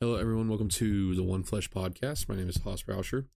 Hello, everyone. Welcome to the One Flesh Podcast. My name is Haas Rauscher.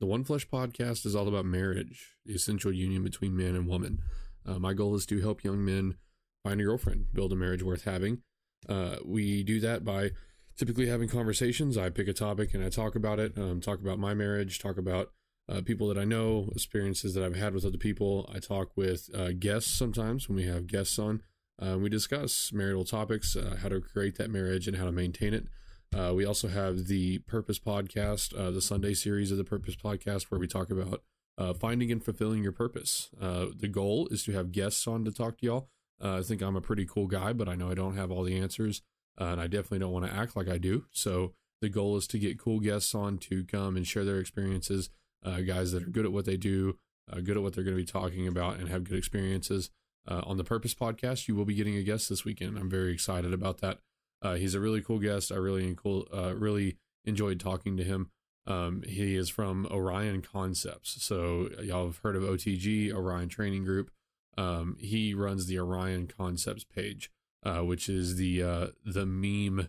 The One Flesh Podcast is all about marriage, the essential union between man and woman. Uh, my goal is to help young men find a girlfriend, build a marriage worth having. Uh, we do that by typically having conversations. I pick a topic and I talk about it, um, talk about my marriage, talk about uh, people that I know, experiences that I've had with other people. I talk with uh, guests sometimes when we have guests on. Uh, we discuss marital topics, uh, how to create that marriage, and how to maintain it. Uh, we also have the Purpose Podcast, uh, the Sunday series of the Purpose Podcast, where we talk about uh, finding and fulfilling your purpose. Uh, the goal is to have guests on to talk to y'all. Uh, I think I'm a pretty cool guy, but I know I don't have all the answers, uh, and I definitely don't want to act like I do. So the goal is to get cool guests on to come and share their experiences, guys that are good at what they do, good at what they're going to be talking about, and have good experiences. on the Purpose Podcast, you will be getting a guest this weekend. I'm very excited about that. Uh, he's a really cool guest. I really cool, uh, really enjoyed talking to him. Um, he is from Orion Concepts, so y'all have heard of OTG, Orion Training Group. Um, he runs the Orion Concepts page, uh, which is the uh, the meme.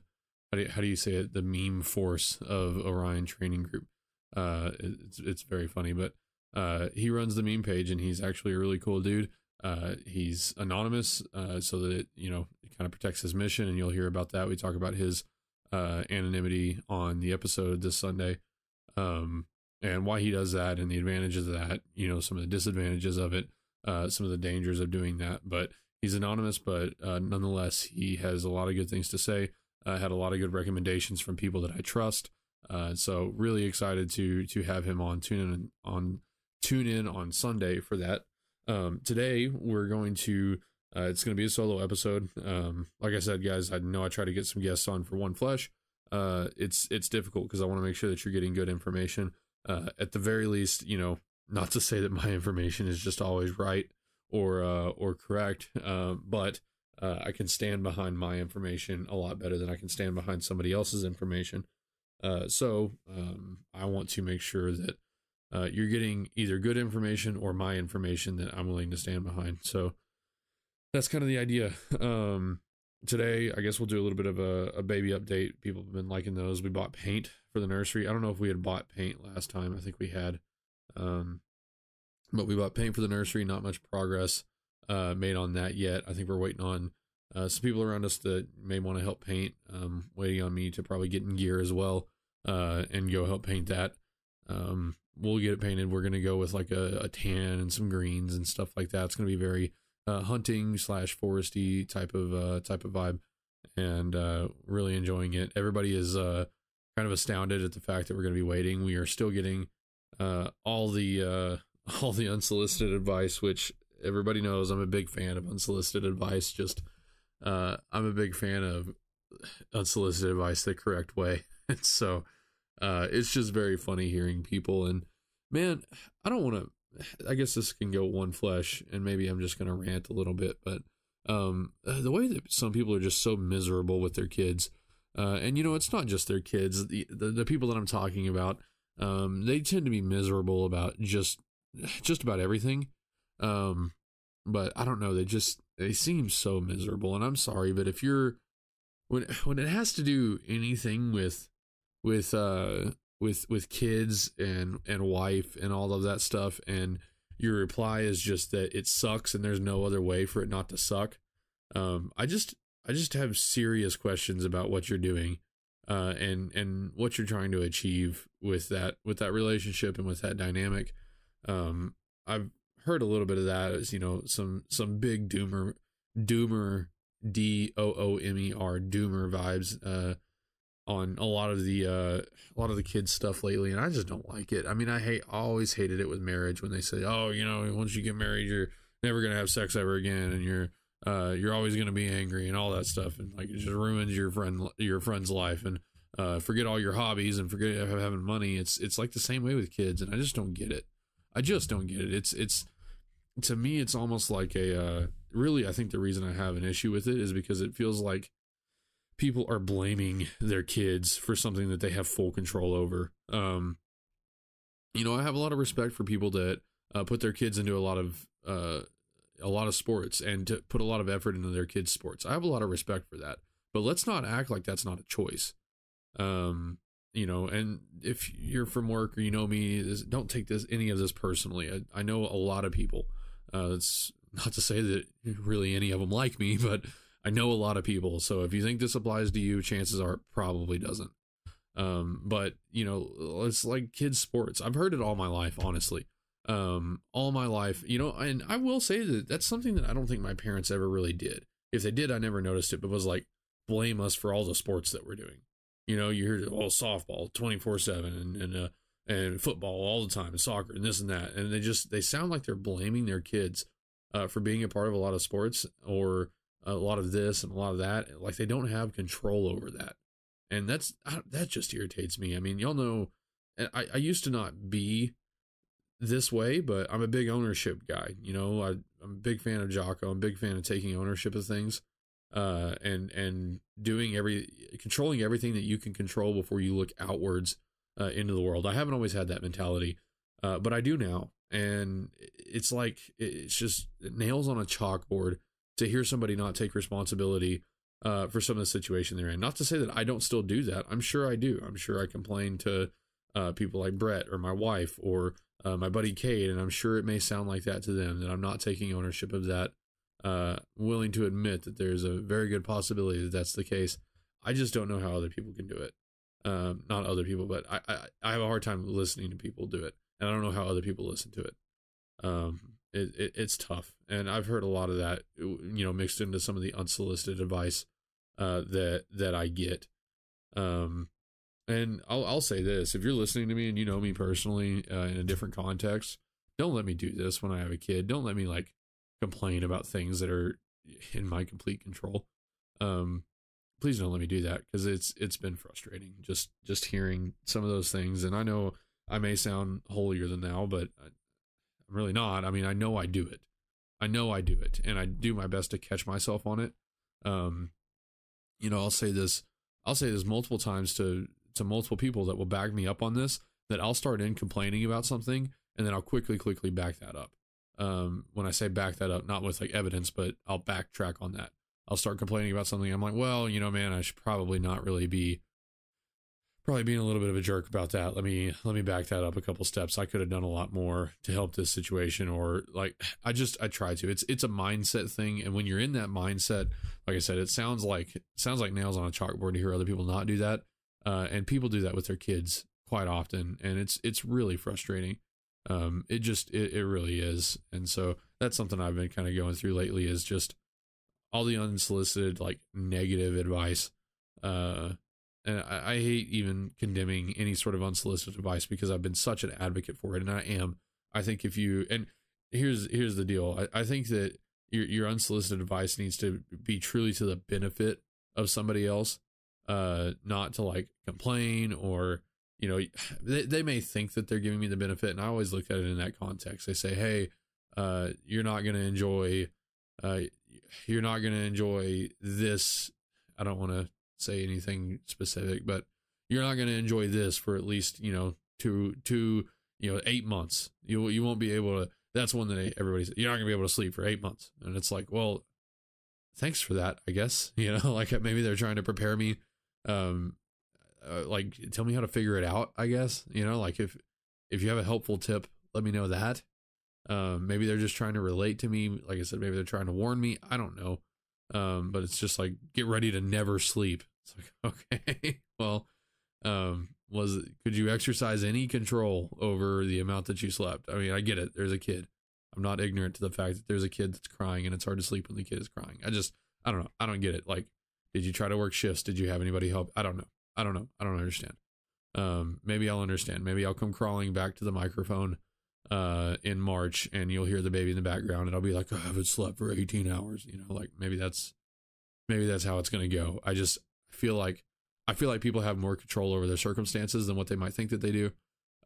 How do, you, how do you say it? The meme force of Orion Training Group. Uh, it's it's very funny, but uh, he runs the meme page, and he's actually a really cool dude. Uh, he's anonymous, uh, so that it, you know it kind of protects his mission, and you'll hear about that. We talk about his uh, anonymity on the episode this Sunday, um, and why he does that, and the advantages of that. You know, some of the disadvantages of it, uh, some of the dangers of doing that. But he's anonymous, but uh, nonetheless, he has a lot of good things to say. Had a lot of good recommendations from people that I trust. Uh, so really excited to to have him on tune in on tune in on Sunday for that. Um, today we're going to uh, it's going to be a solo episode. Um, like I said, guys, I know I try to get some guests on for One Flesh. Uh, it's it's difficult because I want to make sure that you're getting good information. Uh, at the very least, you know, not to say that my information is just always right or uh, or correct, uh, but uh, I can stand behind my information a lot better than I can stand behind somebody else's information. Uh, so um, I want to make sure that uh, you're getting either good information or my information that I'm willing to stand behind. So that's kind of the idea. Um, today, I guess we'll do a little bit of a, a, baby update. People have been liking those. We bought paint for the nursery. I don't know if we had bought paint last time. I think we had. Um, but we bought paint for the nursery. Not much progress uh, made on that yet. I think we're waiting on uh, some people around us that may want to help paint. Um, waiting on me to probably get in gear as well uh, and go help paint that. Um, we'll get it painted. We're gonna go with like a, a tan and some greens and stuff like that. It's gonna be very uh, hunting slash foresty type of uh, type of vibe, and uh, really enjoying it. Everybody is uh, kind of astounded at the fact that we're gonna be waiting. We are still getting uh, all the uh, all the unsolicited advice, which everybody knows I'm a big fan of unsolicited advice. Just I'm a big fan of unsolicited advice the correct way, and so uh, it's just very funny hearing people. And man, I don't want to. I guess this can go one flesh, and maybe I'm just going to rant a little bit. But um, the way that some people are just so miserable with their kids, uh, and you know, it's not just their kids. The the, the people that I'm talking about, um, they tend to be miserable about just just about everything. Um, but I don't know. They just they seem so miserable, and I'm sorry, but if you're when when it has to do anything with with uh with with kids and and wife and all of that stuff and your reply is just that it sucks and there's no other way for it not to suck. Um i just i just have serious questions about what you're doing uh and and what you're trying to achieve with that with that relationship and with that dynamic. Um i've heard a little bit of that as you know some some big doomer doomer d o o m e r doomer vibes uh on a lot of the uh, a lot of the kids stuff lately, and I just don't like it. I mean, I hate always hated it with marriage when they say, "Oh, you know, once you get married, you're never gonna have sex ever again, and you're uh, you're always gonna be angry and all that stuff, and like it just ruins your friend your friend's life and uh, forget all your hobbies and forget having money. It's it's like the same way with kids, and I just don't get it. I just don't get it. It's it's to me, it's almost like a uh, really. I think the reason I have an issue with it is because it feels like people are blaming their kids for something that they have full control over. Um, you know, I have a lot of respect for people that uh, put their kids into a lot of uh, a lot of sports and to put a lot of effort into their kids' sports. I have a lot of respect for that, but let's not act like that's not a choice. Um, you know, and if you're from work or you know me, don't take this any of this personally. I, I know a lot of people. Uh, it's not to say that really any of them like me, but I know a lot of people. So if you think this applies to you, chances are it probably doesn't. Um, but you know, it's like kids' sports. I've heard it all my life, honestly. Um, all my life, you know, and I will say that that's something that I don't think my parents ever really did. If they did, I never noticed it, but was like blame us for all the sports that we're doing. You know, you hear all oh, softball twenty four seven and and uh, and football all the time and soccer and this and that, and they just they sound like they're blaming their kids uh, for being a part of a lot of sports or a lot of this and a lot of that. Like they don't have control over that, and that's that just irritates me. I mean, y'all know, I, I used to not be this way, but I'm a big ownership guy. You know, I, I'm a big fan of Jocko. I'm a big fan of taking ownership of things, uh, and and doing every controlling everything that you can control before you look outwards uh, into the world. I haven't always had that mentality, uh, but I do now, and it's like it's just nails on a chalkboard to hear somebody not take responsibility uh, for some of the situation they're in. Not to say that I don't still do that. I'm sure I do. I'm sure I complain to uh, people like Brett or my wife or uh, my buddy Cade, and I'm sure it may sound like that to them that I'm not taking ownership of that. Uh, willing to admit that there's a very good possibility that that's the case. I just don't know how other people can do it. Um, not other people, but I, I, I have a hard time listening to people do it, and I don't know how other people listen to it. Um, it, it, it's tough, and I've heard a lot of that, you know, mixed into some of the unsolicited advice uh, that that I get. Um, and I'll I'll say this: if you're listening to me and you know me personally uh, in a different context, don't let me do this when I have a kid. Don't let me like complain about things that are in my complete control. Um, please don't let me do that because it's it's been frustrating just just hearing some of those things. And I know I may sound holier than thou, but I, I'm really not. I mean, I know I do it. I know I do it, and I do my best to catch myself on it. Um, you know, I'll say this. I'll say this multiple times to to multiple people that will back me up on this that I'll start in complaining about something and then I'll quickly, quickly back that up. Um, when I say back that up, not with like evidence, but I'll backtrack on that. I'll start complaining about something. I'm like, well, you know, man, I should probably not really be probably being a little bit of a jerk about that. Let me let me back that up a couple steps. I could have done a lot more to help this situation or like I just I try to. It's it's a mindset thing and when you're in that mindset, like I said, it sounds like sounds like nails on a chalkboard to hear other people not do that. Uh, and people do that with their kids quite often, and it's it's really frustrating. Um, it just it, it really is, and so that's something I've been kind of going through lately is just all the unsolicited like negative advice. Uh, and I, I hate even condemning any sort of unsolicited advice because I've been such an advocate for it, and I am. I think if you and here's here's the deal. I, I think that your your unsolicited advice needs to be truly to the benefit of somebody else uh, not to like complain or you know they, they may think that they're giving me the benefit and i always look at it in that context they say hey uh, you're not going to enjoy uh, you're not going to enjoy this i don't want to say anything specific but you're not going to enjoy this for at least you know two two you know eight months. You you won't be able to that's one that everybody's you're not going to be able to sleep for eight months. And it's like well thanks for that i guess you know like maybe they're trying to prepare me um uh, like tell me how to figure it out i guess you know like if if you have a helpful tip let me know that. Um maybe they're just trying to relate to me like i said maybe they're trying to warn me i don't know um but it's just like get ready to never sleep it's like okay well um was could you exercise any control over the amount that you slept i mean i get it there's a kid i'm not ignorant to the fact that there's a kid that's crying and it's hard to sleep when the kid is crying i just i don't know i don't get it like did you try to work shifts? Did you have anybody help? I don't know. I don't know. I don't understand. Um, maybe I'll understand. Maybe I'll come crawling back to the microphone uh, in March and you'll hear the baby in the background and I'll be like, I haven't slept for 18 hours. You know, like maybe that's maybe that's how it's going to go. I just feel like I feel like people have more control over their circumstances than what they might think that they do.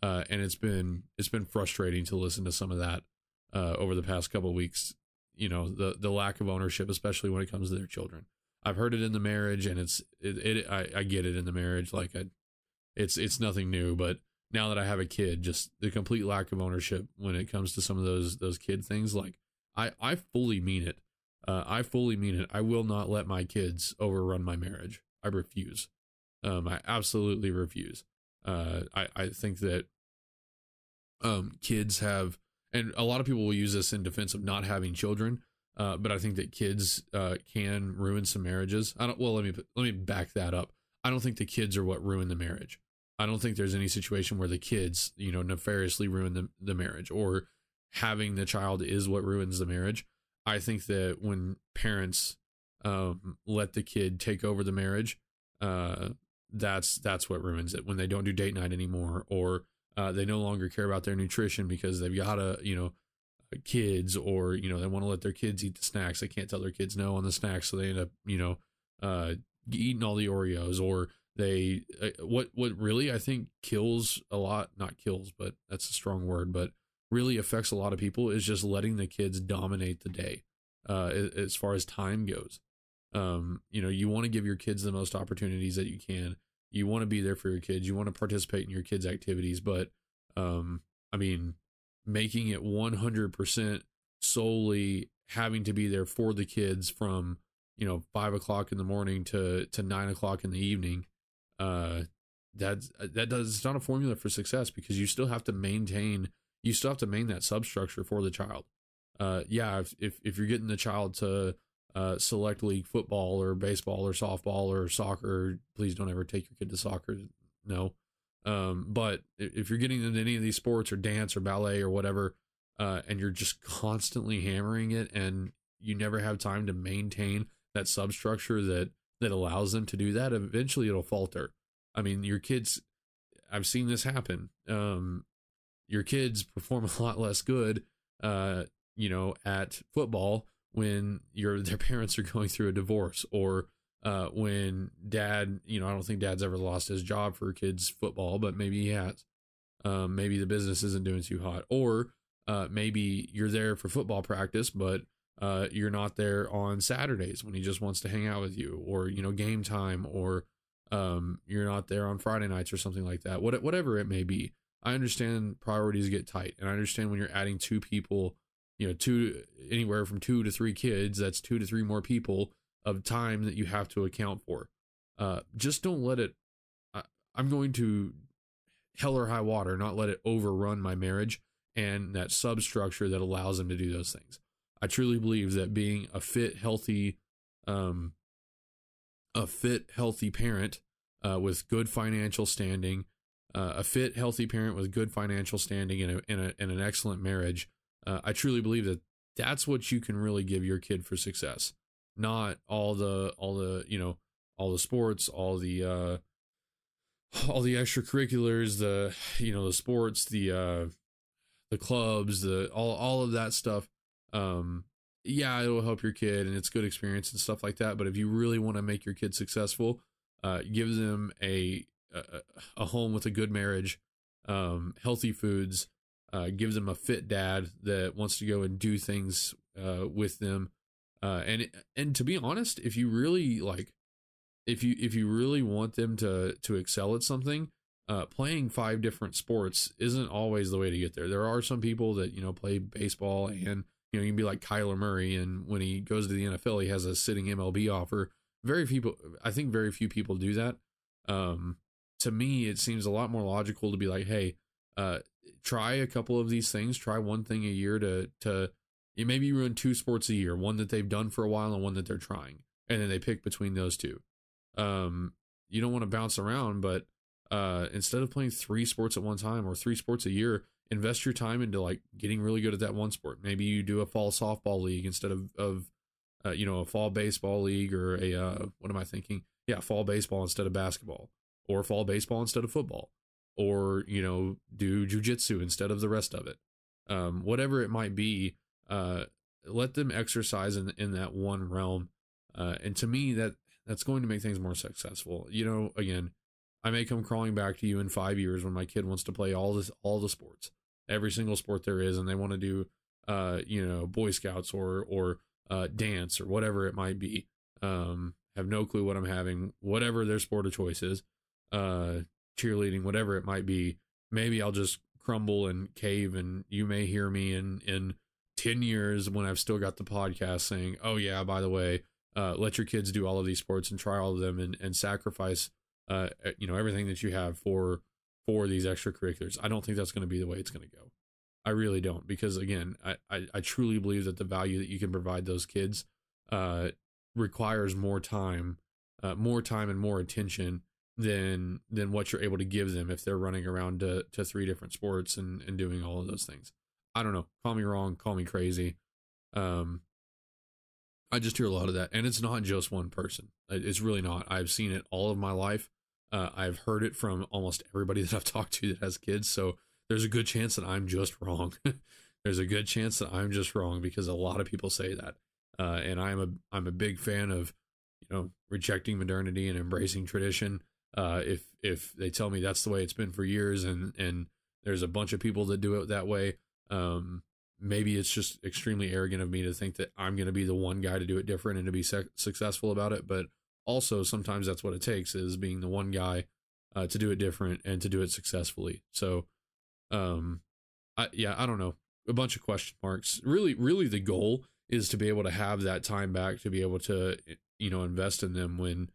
Uh, and it's been it's been frustrating to listen to some of that uh, over the past couple weeks. You know, the the lack of ownership, especially when it comes to their children. I've heard it in the marriage, and it's it. it I, I get it in the marriage. Like I, it's it's nothing new. But now that I have a kid, just the complete lack of ownership when it comes to some of those those kid things. Like I I fully mean it. Uh, I fully mean it. I will not let my kids overrun my marriage. I refuse. Um, I absolutely refuse. Uh, I I think that um kids have, and a lot of people will use this in defense of not having children. Uh, but I think that kids uh, can ruin some marriages. I don't. Well, let me let me back that up. I don't think the kids are what ruin the marriage. I don't think there's any situation where the kids, you know, nefariously ruin the, the marriage or having the child is what ruins the marriage. I think that when parents um, let the kid take over the marriage, uh, that's that's what ruins it. When they don't do date night anymore, or uh, they no longer care about their nutrition because they've got a you know kids, or you know they want to let their kids eat the snacks. They can't tell their kids no on the snacks, so they end up you know uh, eating all the Oreos, or they uh, what what really I think kills a lot, not kills, but that's a strong word, but really affects a lot of people is just letting the kids dominate the day uh, as far as time goes. Um, you know, you want to give your kids the most opportunities that you can. You want to be there for your kids. You want to participate in your kids' activities, but um, I mean, making it 100% solely having to be there for the kids from you know five o'clock in the morning to to nine o'clock in the evening uh that that does it's not a formula for success because you still have to maintain you still have to maintain that substructure for the child. Uh yeah if if, if you're getting the child to uh select league football or baseball or softball or soccer please don't ever take your kid to soccer. No. Um but if you're getting into any of these sports or dance or ballet or whatever uh and you're just constantly hammering it and you never have time to maintain that substructure that that allows them to do that eventually it'll falter. I mean your kids i've seen this happen. Um your kids perform a lot less good uh you know at football when your their parents are going through a divorce or uh when dad you know i don't think dad's ever lost his job for kids football but maybe he has. Um maybe the business isn't doing too hot or uh maybe you're there for football practice but uh, you're not there on Saturdays when he just wants to hang out with you, or you know, game time, or um, you're not there on Friday nights or something like that. What, whatever it may be, I understand priorities get tight, and I understand when you're adding two people, you know, two anywhere from two to three kids, that's two to three more people of time that you have to account for. Uh, just don't let it. I, I'm going to hell or high water, not let it overrun my marriage and that substructure that allows them to do those things. I truly believe that being a fit, healthy, um, a fit, healthy parent uh, with good financial standing, uh, a fit, healthy parent with good financial standing in, a, in, a, in an excellent marriage, uh, I truly believe that that's what you can really give your kid for success. Not all the all the you know all the sports, all the uh, all the extracurriculars, the you know the sports, the uh, the clubs, the all all of that stuff um yeah it will help your kid and it's good experience and stuff like that but if you really want to make your kid successful uh give them a a, a home with a good marriage um healthy foods uh give them a fit dad that wants to go and do things uh with them uh and and to be honest if you really like if you if you really want them to to excel at something uh, playing five different sports isn't always the way to get there. There are some people that you know play baseball and you know, you can be like Kyler Murray, and when he goes to the NFL, he has a sitting MLB offer. Very few, I think, very few people do that. Um, to me, it seems a lot more logical to be like, hey, uh, try a couple of these things. Try one thing a year to to you maybe run two sports a year, one that they've done for a while and one that they're trying, and then they pick between those two. Um, you don't want to bounce around, but uh, instead of playing three sports at one time or three sports a year, invest your time into like getting really good at that one sport. Maybe you do a fall softball league instead of of uh, you know a fall baseball league or a uh, what am I thinking? Yeah, fall baseball instead of basketball, or fall baseball instead of football, or you know do jujitsu instead of the rest of it. Um, whatever it might be, uh, let them exercise in in that one realm. Uh, and to me, that that's going to make things more successful. You know, again, I may come crawling back to you in five years when my kid wants to play all this all the sports every single sport there is and they want to do uh you know boy scouts or or uh dance or whatever it might be. Um have no clue what i'm having whatever their sport of choice is uh cheerleading whatever it might be maybe i'll just crumble and cave and you may hear me in in 10 years when i've still got the podcast saying oh yeah by the way uh let your kids do all of these sports and try all of them and and sacrifice uh, you know, everything that you have for for these extracurriculars. I don't think that's going to be the way it's going to go. I really don't because again, I, I, I truly believe that the value that you can provide those kids uh, requires more time, uh, more time and more attention than than what you're able to give them if they're running around to, to three different sports and, and doing all of those things. I don't know. Call me wrong. Call me crazy. Um, I just hear a lot of that, and it's not just one person. It's really not. I've seen it all of my life. Uh, I've heard it from almost everybody that I've talked to that has kids. So there's a good chance that I'm just wrong. there's a good chance that I'm just wrong because a lot of people say that. Uh, and I'm a I'm a big fan of you know rejecting modernity and embracing tradition. Uh, if if they tell me that's the way it's been for years, and and there's a bunch of people that do it that way, um, maybe it's just extremely arrogant of me to think that I'm going to be the one guy to do it different and to be se- successful about it. But also, sometimes that's what it takes is being the one guy uh, to do it different and to do it successfully. So, um, I, yeah, I don't know, a bunch of question marks. Really, really, the goal is to be able to have that time back to be able to, you know, invest in them when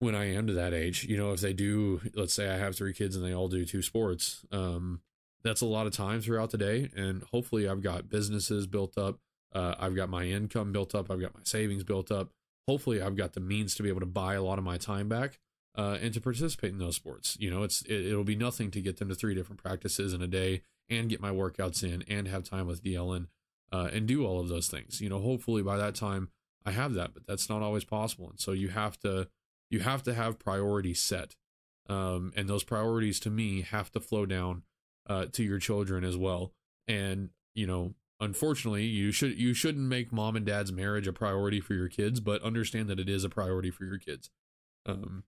when I am to that age. You know, if they do, let's say I have three kids and they all do two sports, um, that's a lot of time throughout the day. And hopefully, I've got businesses built up. Uh, I've got my income built up. I've got my savings built up. Hopefully, I've got the means to be able to buy a lot of my time back uh, and to participate in those sports. You know, it's it, will be nothing to get them to three different practices in a day and get my workouts in and have time with DLN uh, and do all of those things. You know, hopefully by that time I have that, but that's not always possible. And so you have to you have to have priorities set, um, and those priorities to me have to flow down uh, to your children as well. And you know, unfortunately, you should you shouldn't make mom and dad's marriage a priority for your kids, but understand that it is a priority for your kids. Um,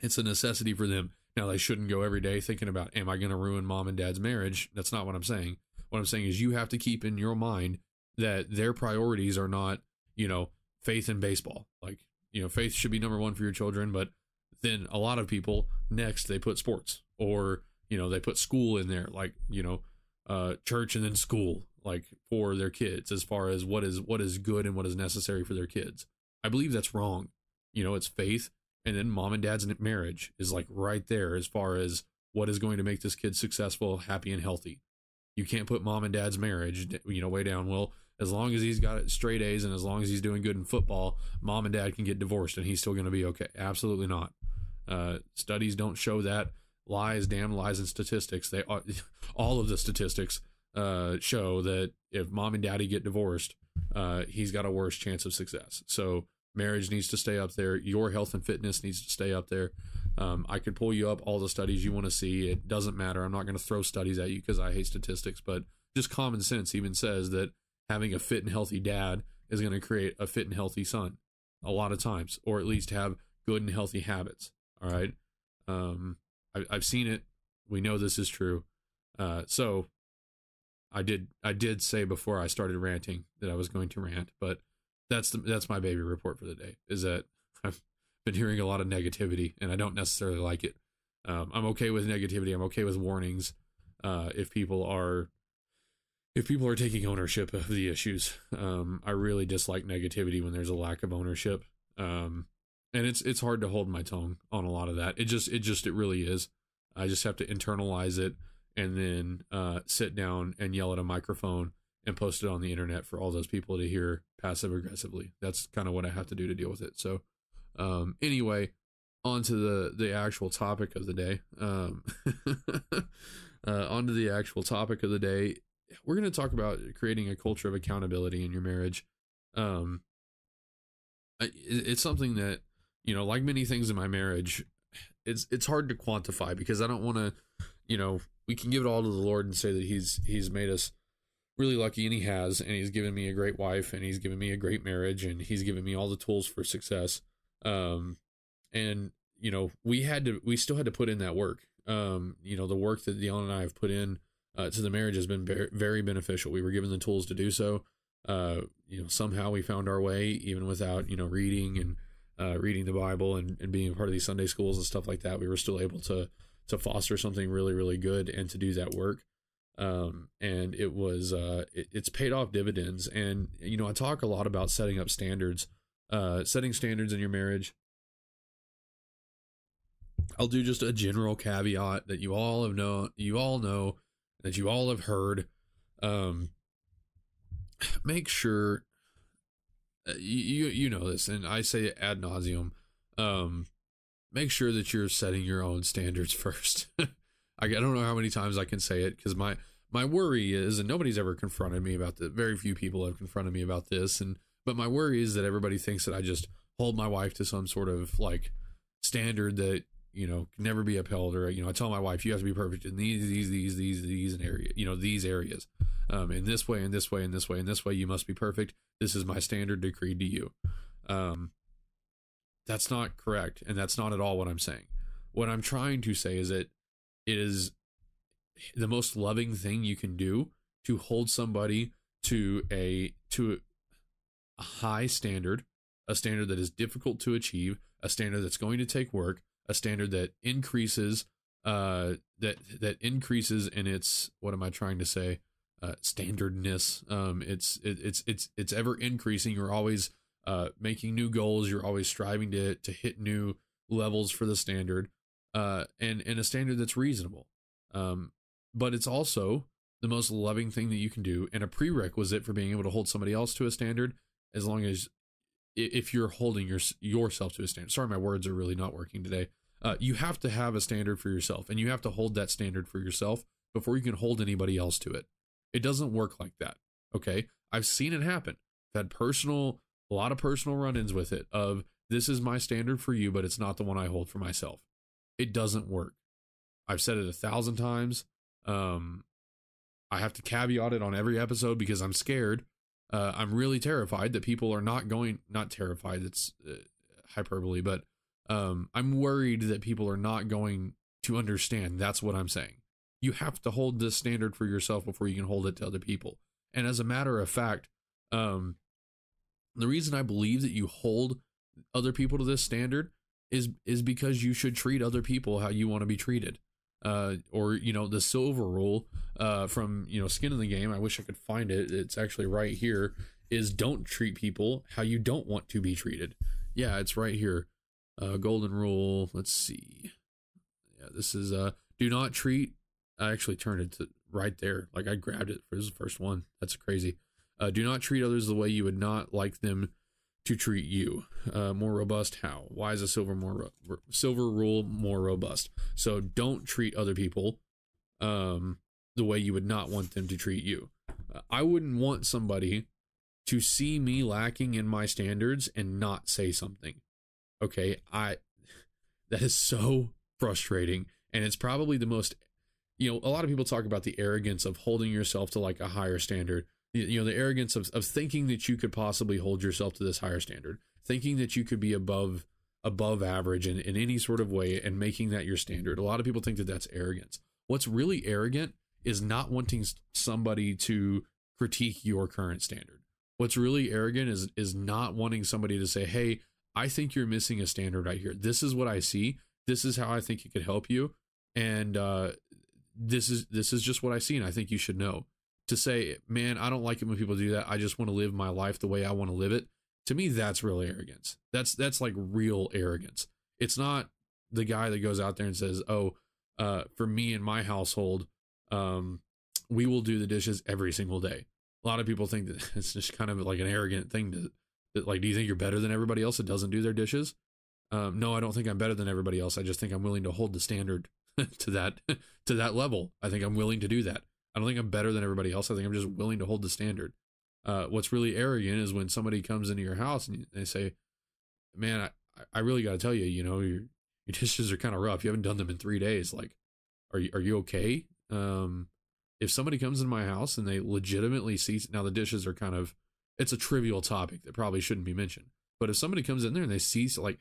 it's a necessity for them. Now they shouldn't go every day thinking about, am I going to ruin mom and dad's marriage? That's not what I'm saying. What I'm saying is you have to keep in your mind that their priorities are not, you know, faith in baseball. Like, you know, faith should be number one for your children, but then a lot of people next they put sports or, you know, they put school in there, like, you know, uh, church and then school, like for their kids as far as what is what is good and what is necessary for their kids. I believe that's wrong. You know, it's faith and then mom and dad's marriage is like right there as far as what is going to make this kid successful, happy, and healthy. You can't put mom and dad's marriage, you know, way down. Well, as long as he's got straight A's and as long as he's doing good in football, mom and dad can get divorced and he's still going to be okay. Absolutely not. Uh, studies don't show that. Lies, damn lies, and statistics. They are, all of the statistics uh, show that if mom and daddy get divorced, uh, he's got a worse chance of success. So marriage needs to stay up there. Your health and fitness needs to stay up there. Um, I could pull you up all the studies you want to see. It doesn't matter. I'm not going to throw studies at you because I hate statistics, but just common sense even says that having a fit and healthy dad is going to create a fit and healthy son a lot of times, or at least have good and healthy habits. All right. Um, I, have seen it. We know this is true. Uh, so I did, I did say before I started ranting that I was going to rant, but that's the, that's my baby report for the day. Is that I've been hearing a lot of negativity, and I don't necessarily like it. Um, I'm okay with negativity. I'm okay with warnings. Uh, if people are if people are taking ownership of the issues, um, I really dislike negativity when there's a lack of ownership. Um, and it's it's hard to hold my tongue on a lot of that. It just it just it really is. I just have to internalize it and then uh, sit down and yell at a microphone and post it on the internet for all those people to hear passive aggressively. That's kind of what I have to do to deal with it. So, um, anyway, on to the, the actual topic of the day. Um, uh, on to the actual topic of the day. We're going to talk about creating a culture of accountability in your marriage. Um, it's something that, you know, like many things in my marriage, it's, it's hard to quantify because I don't want to, you know, we can give it all to the Lord and say that he's, he's made us really lucky and he has and he's given me a great wife and he's given me a great marriage and he's given me all the tools for success. Um and you know we had to we still had to put in that work. Um you know the work that Dion and I have put in uh, to the marriage has been very, very beneficial. We were given the tools to do so. Uh you know somehow we found our way even without you know reading and uh reading the bible and, and being a part of these sunday schools and stuff like that we were still able to to foster something really really good and to do that work um, and it was uh, it, it's paid off dividends. And you know, I talk a lot about setting up standards, uh, setting standards in your marriage. I'll do just a general caveat that you all have known, you all know, that you all have heard. Um, make sure you you know this, and I say ad nauseum. Um, make sure that you're setting your own standards first. I, I don't know how many times I can say it because my my worry is, and nobody's ever confronted me about this. Very few people have confronted me about this, and but my worry is that everybody thinks that I just hold my wife to some sort of like standard that you know never be upheld, or you know I tell my wife you have to be perfect in these these these these these and area you know these areas, um, in this way, in this way, in this way, in this way you must be perfect. This is my standard decreed to you. Um, that's not correct, and that's not at all what I'm saying. What I'm trying to say is that it is the most loving thing you can do to hold somebody to a to a high standard, a standard that is difficult to achieve, a standard that's going to take work, a standard that increases uh that that increases in its what am I trying to say? Uh standardness. Um it's it, it's it's it's ever increasing. You're always uh making new goals, you're always striving to to hit new levels for the standard. Uh and and a standard that's reasonable. Um but it's also the most loving thing that you can do and a prerequisite for being able to hold somebody else to a standard as long as if you're holding your, yourself to a standard sorry my words are really not working today uh, you have to have a standard for yourself and you have to hold that standard for yourself before you can hold anybody else to it. It doesn't work like that okay? I've seen it happen. I've had personal a lot of personal run-ins with it of this is my standard for you but it's not the one i hold for myself. It doesn't work. I've said it a thousand times. Um, I have to caveat it on every episode because I'm scared. Uh, I'm really terrified that people are not going, not terrified, it's uh, hyperbole, but um, I'm worried that people are not going to understand. That's what I'm saying. You have to hold this standard for yourself before you can hold it to other people. And as a matter of fact, um, the reason I believe that you hold other people to this standard is is because you should treat other people how you want to be treated uh, or you know the silver rule uh, from you know skin in the game i wish i could find it it's actually right here is don't treat people how you don't want to be treated yeah it's right here uh, golden rule let's see yeah this is uh do not treat i actually turned it to right there like i grabbed it for this first one that's crazy uh, do not treat others the way you would not like them to treat you. Uh, more robust? How? Why is a silver more ro- silver rule more robust? So don't treat other people um, the way you would not want them to treat you. Uh, I wouldn't want somebody to see me lacking in my standards and not say something. Okay, I that is so frustrating, and it's probably the most. You know, a lot of people talk about the arrogance of holding yourself to like a higher standard you know the arrogance of, of thinking that you could possibly hold yourself to this higher standard thinking that you could be above above average in, in any sort of way and making that your standard a lot of people think that that's arrogance what's really arrogant is not wanting somebody to critique your current standard what's really arrogant is is not wanting somebody to say hey i think you're missing a standard right here this is what i see this is how i think it could help you and uh, this is this is just what i see and i think you should know to say, man, I don't like it when people do that. I just want to live my life the way I want to live it. To me, that's real arrogance. That's that's like real arrogance. It's not the guy that goes out there and says, "Oh, uh, for me and my household, um, we will do the dishes every single day." A lot of people think that it's just kind of like an arrogant thing to, like, do you think you're better than everybody else that doesn't do their dishes? Um, no, I don't think I'm better than everybody else. I just think I'm willing to hold the standard to that to that level. I think I'm willing to do that. I don't think I'm better than everybody else. I think I'm just willing to hold the standard. Uh, what's really arrogant is when somebody comes into your house and they say, "Man, I, I really got to tell you, you know, your your dishes are kind of rough. You haven't done them in three days. Like, are you are you okay?" Um, if somebody comes into my house and they legitimately see now the dishes are kind of it's a trivial topic that probably shouldn't be mentioned. But if somebody comes in there and they see like,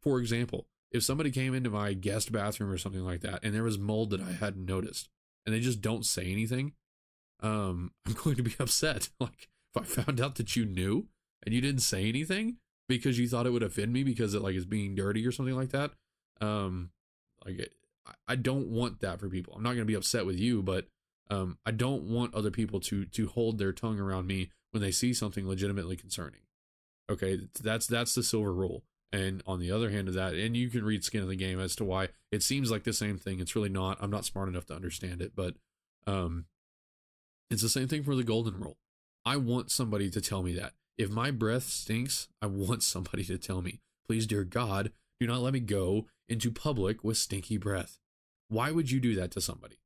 for example, if somebody came into my guest bathroom or something like that and there was mold that I hadn't noticed, and they just don't say anything, um, I'm going to be upset. Like if I found out that you knew and you didn't say anything because you thought it would offend me because it like is being dirty or something like that. Um, like I don't want that for people. I'm not going to be upset with you, but um, I don't want other people to to hold their tongue around me when they see something legitimately concerning. Okay, that's that's the silver rule, And on the other hand of that, and you can read skin of the game as to why it seems like the same thing. It's really not. I'm not smart enough to understand it, but um, it's the same thing for the golden rule. I want somebody to tell me that. If my breath stinks, I want somebody to tell me. Please, dear God, do not let me go into public with stinky breath. Why would you do that to somebody?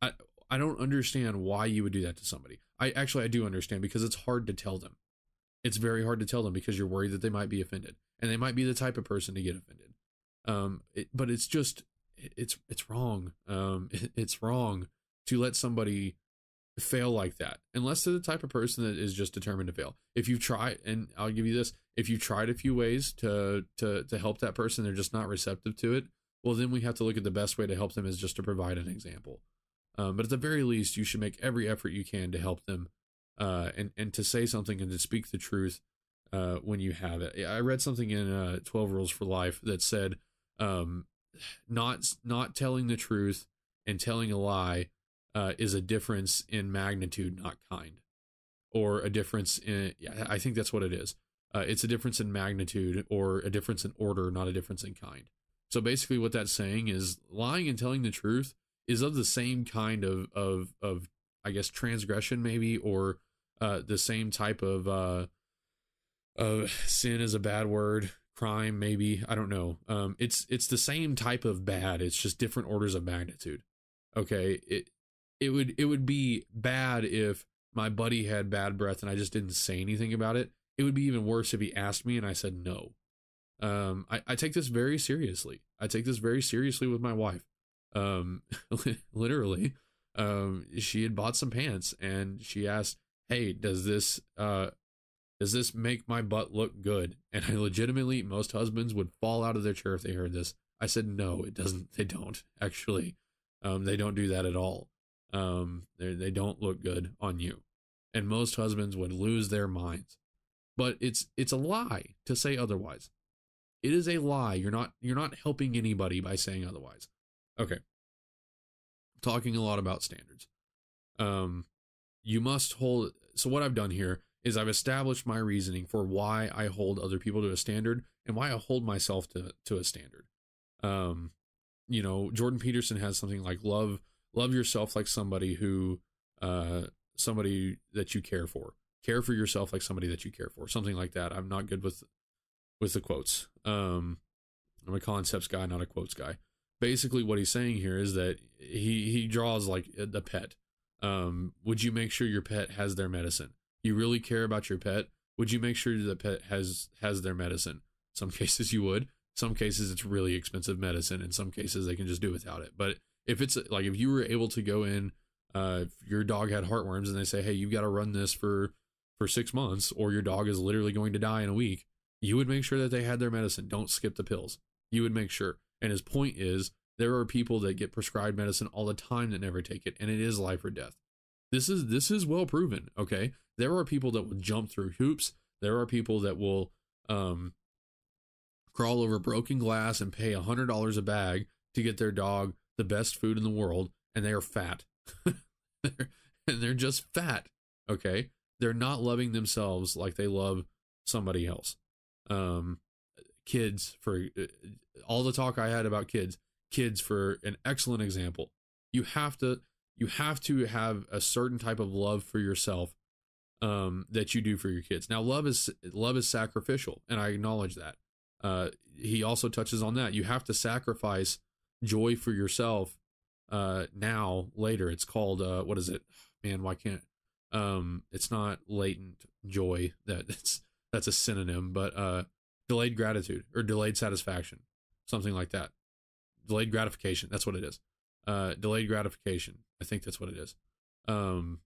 I I don't understand why you would do that to somebody. I actually I do understand because it's hard to tell them. It's very hard to tell them because you're worried that they might be offended, and they might be the type of person to get offended. Um, it, but it's just it's it's wrong. Um, it, it's wrong to let somebody fail like that unless they're the type of person that is just determined to fail if you try and i'll give you this if you tried a few ways to to to help that person they're just not receptive to it well then we have to look at the best way to help them is just to provide an example um, but at the very least you should make every effort you can to help them uh, and and to say something and to speak the truth uh, when you have it i read something in uh, 12 rules for life that said um, not not telling the truth and telling a lie uh, is a difference in magnitude, not kind, or a difference in. Yeah, I think that's what it is. Uh, it's a difference in magnitude or a difference in order, not a difference in kind. So basically, what that's saying is lying and telling the truth is of the same kind of of of I guess transgression, maybe, or uh, the same type of uh, of sin is a bad word, crime, maybe. I don't know. Um, it's it's the same type of bad. It's just different orders of magnitude. Okay, it it would it would be bad if my buddy had bad breath and I just didn't say anything about it. It would be even worse if he asked me and I said no. Um, I, I take this very seriously. I take this very seriously with my wife. Um, literally, um, she had bought some pants and she asked, "Hey, does this uh, does this make my butt look good?" And I legitimately, most husbands would fall out of their chair if they heard this. I said, "No, it doesn't. They don't actually. Um, they don't do that at all." um, they they don't look good on you. And most husbands would lose their minds. But it's it's a lie to say otherwise. It is a lie. You're not you're not helping anybody by saying otherwise. Okay. Talking a lot about standards. Um, you must hold. So what I've done here is I've established my reasoning for why I hold other people to a standard and why I hold myself to to a standard. Um, you know, Jordan Peterson has something like love love yourself like somebody who uh somebody that you care for care for yourself like somebody that you care for something like that i'm not good with with the quotes um i'm a concepts guy not a quotes guy basically what he's saying here is that he he draws like the pet. Um would you make sure your pet has their medicine? You really care about your pet? Would you make sure the pet has has their medicine? Some cases you would. Some cases it's really expensive medicine. In some cases they can just do without it. But if it's like if you were able to go in uh if your dog had heartworms and they say hey you've got to run this for for six months or your dog is literally going to die in a week you would make sure that they had their medicine. Don't skip the pills. You would make sure and his point is there are people that get prescribed medicine all the time that never take it and it is life or death this is this is well proven okay there are people that will jump through hoops there are people that will um crawl over broken glass and pay a hundred dollars a bag to get their dog the best food in the world and they are fat. they're, and they're just fat. Okay. They're not loving themselves like they love somebody else. Um, kids, for uh, all the talk I had about kids, kids, for an excellent example. You have to, you have to have a certain type of love for yourself um, that you do for your kids. Now, love is love is sacrificial, and I acknowledge that. Uh, he also touches on that. You have to sacrifice joy for yourself uh now later it's called uh what is it man why can't um it's not latent joy that it's that's a synonym but uh delayed gratitude or delayed satisfaction something like that delayed gratification that's what it is uh delayed gratification i think that's what it is um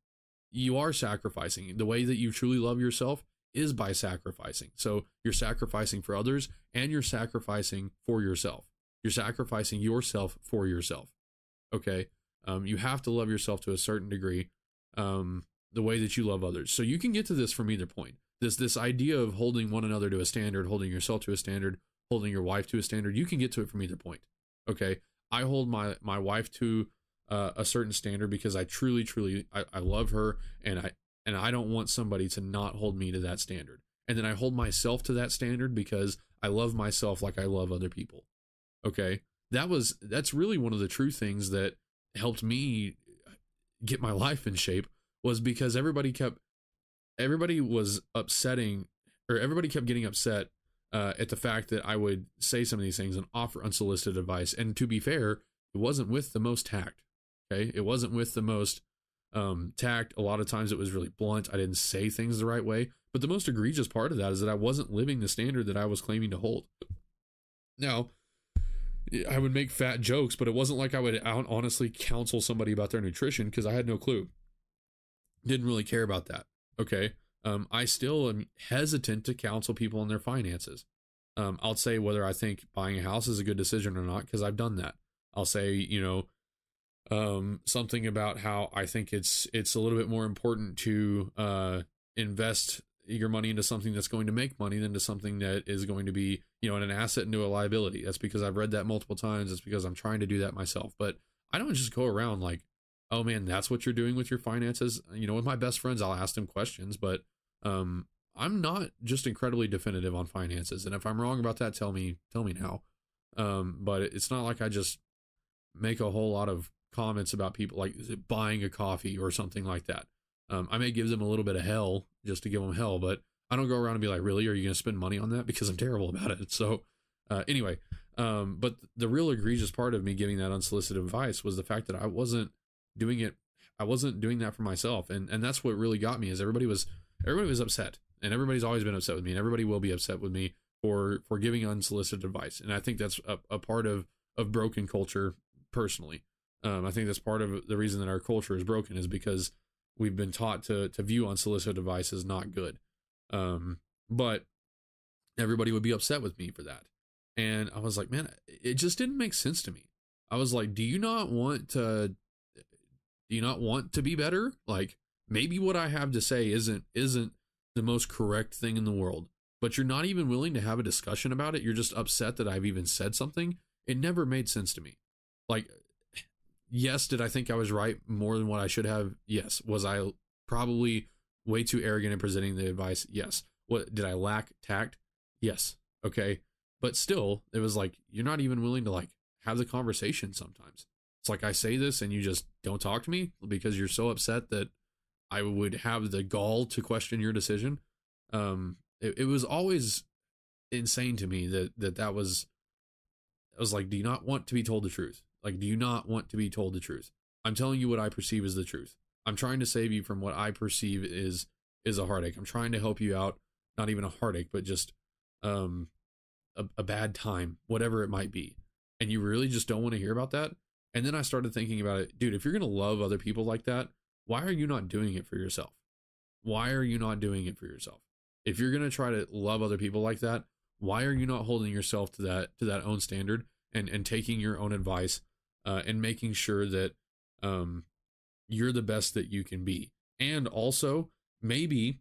you are sacrificing the way that you truly love yourself is by sacrificing so you're sacrificing for others and you're sacrificing for yourself you're sacrificing yourself for yourself. Okay. Um, you have to love yourself to a certain degree, um, the way that you love others. So you can get to this from either point. This this idea of holding one another to a standard, holding yourself to a standard, holding your wife to a standard. You can get to it from either point. Okay. I hold my my wife to uh, a certain standard because I truly, truly, I, I love her, and I and I don't want somebody to not hold me to that standard. And then I hold myself to that standard because I love myself like I love other people. Okay. That was, that's really one of the true things that helped me get my life in shape was because everybody kept, everybody was upsetting or everybody kept getting upset uh, at the fact that I would say some of these things and offer unsolicited advice. And to be fair, it wasn't with the most tact. Okay. It wasn't with the most um, tact. A lot of times it was really blunt. I didn't say things the right way. But the most egregious part of that is that I wasn't living the standard that I was claiming to hold. Now, I would make fat jokes, but it wasn't like I would honestly counsel somebody about their nutrition because I had no clue. Didn't really care about that. Okay. Um, I still am hesitant to counsel people on their finances. Um, I'll say whether I think buying a house is a good decision or not because I've done that. I'll say, you know, um, something about how I think it's it's a little bit more important to uh, invest your money into something that's going to make money than to something that is going to be you know an asset into a liability. That's because I've read that multiple times. It's because I'm trying to do that myself. But I don't just go around like, oh man, that's what you're doing with your finances. You know, with my best friends, I'll ask them questions, but um, I'm not just incredibly definitive on finances. And if I'm wrong about that, tell me tell me now. Um, but it's not like I just make a whole lot of comments about people like buying a coffee or something like that. Um, I may give them a little bit of hell just to give them hell, but I don't go around and be like, really, are you going to spend money on that? Because I'm terrible about it. So, uh, anyway, um, but the real egregious part of me giving that unsolicited advice was the fact that I wasn't doing it. I wasn't doing that for myself, and and that's what really got me. Is everybody was everybody was upset, and everybody's always been upset with me, and everybody will be upset with me for for giving unsolicited advice. And I think that's a, a part of of broken culture personally. Um, I think that's part of the reason that our culture is broken is because we've been taught to to view unsolicited advice as not good. Um, but everybody would be upset with me for that. And I was like, man, it just didn't make sense to me. I was like, do you not want to do you not want to be better? Like maybe what I have to say isn't isn't the most correct thing in the world, but you're not even willing to have a discussion about it. You're just upset that I've even said something. It never made sense to me. Like yes, did I think I was right more than what I should have? Yes. Was I probably way too arrogant in presenting the advice? Yes. What did I lack tact? Yes. Okay. But still, it was like you're not even willing to like have the conversation sometimes. It's like I say this and you just don't talk to me because you're so upset that I would have the gall to question your decision. Um it, it was always insane to me that that that was I was like, do you not want to be told the truth? Like, do you not want to be told the truth? I'm telling you what I perceive as the truth. I'm trying to save you from what I perceive is is a heartache. I'm trying to help you out, not even a heartache, but just um a, a bad time, whatever it might be. And you really just don't want to hear about that. And then I started thinking about it, dude, if you're gonna love other people like that, why are you not doing it for yourself? Why are you not doing it for yourself? If you're gonna try to love other people like that, why are you not holding yourself to that to that own standard and and taking your own advice uh, and making sure that um, you're the best that you can be. And also, maybe,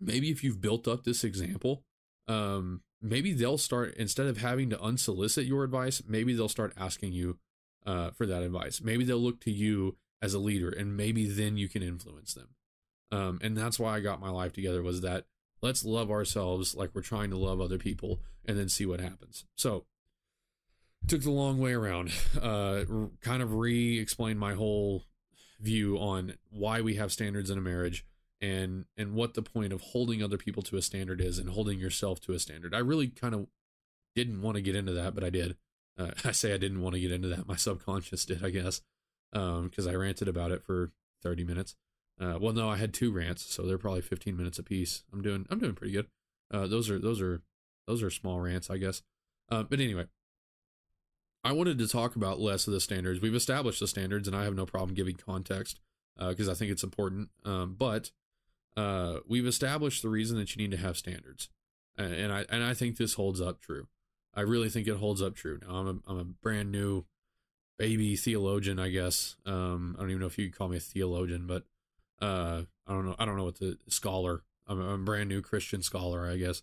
maybe if you've built up this example, um, maybe they'll start instead of having to unsolicit your advice, maybe they'll start asking you uh, for that advice. Maybe they'll look to you as a leader, and maybe then you can influence them. Um, and that's why I got my life together was that let's love ourselves like we're trying to love other people, and then see what happens. So took the long way around. Uh, kind of re-explained my whole view on why we have standards in a marriage and and what the point of holding other people to a standard is and holding yourself to a standard. I really kind of didn't want to get into that, but I did. Uh, I say I didn't want to get into that. My subconscious did, I guess, because um, I ranted about it for 30 minutes. Uh, well, no, I had two rants, so they're probably 15 minutes apiece. I'm doing I'm doing pretty good. Uh, those are those are those are small rants, I guess. Uh, but anyway, I wanted to talk about less of the standards. We've established the standards, and I have no problem giving context because uh, I think it's important. Um, but uh, we've established the reason that you need to have standards, and I and I think this holds up true. I really think it holds up true. Now I'm a I'm a brand new baby theologian, I guess. Um, I don't even know if you call me a theologian, but uh, I don't know. I don't know what the scholar. I'm a, I'm a brand new Christian scholar, I guess.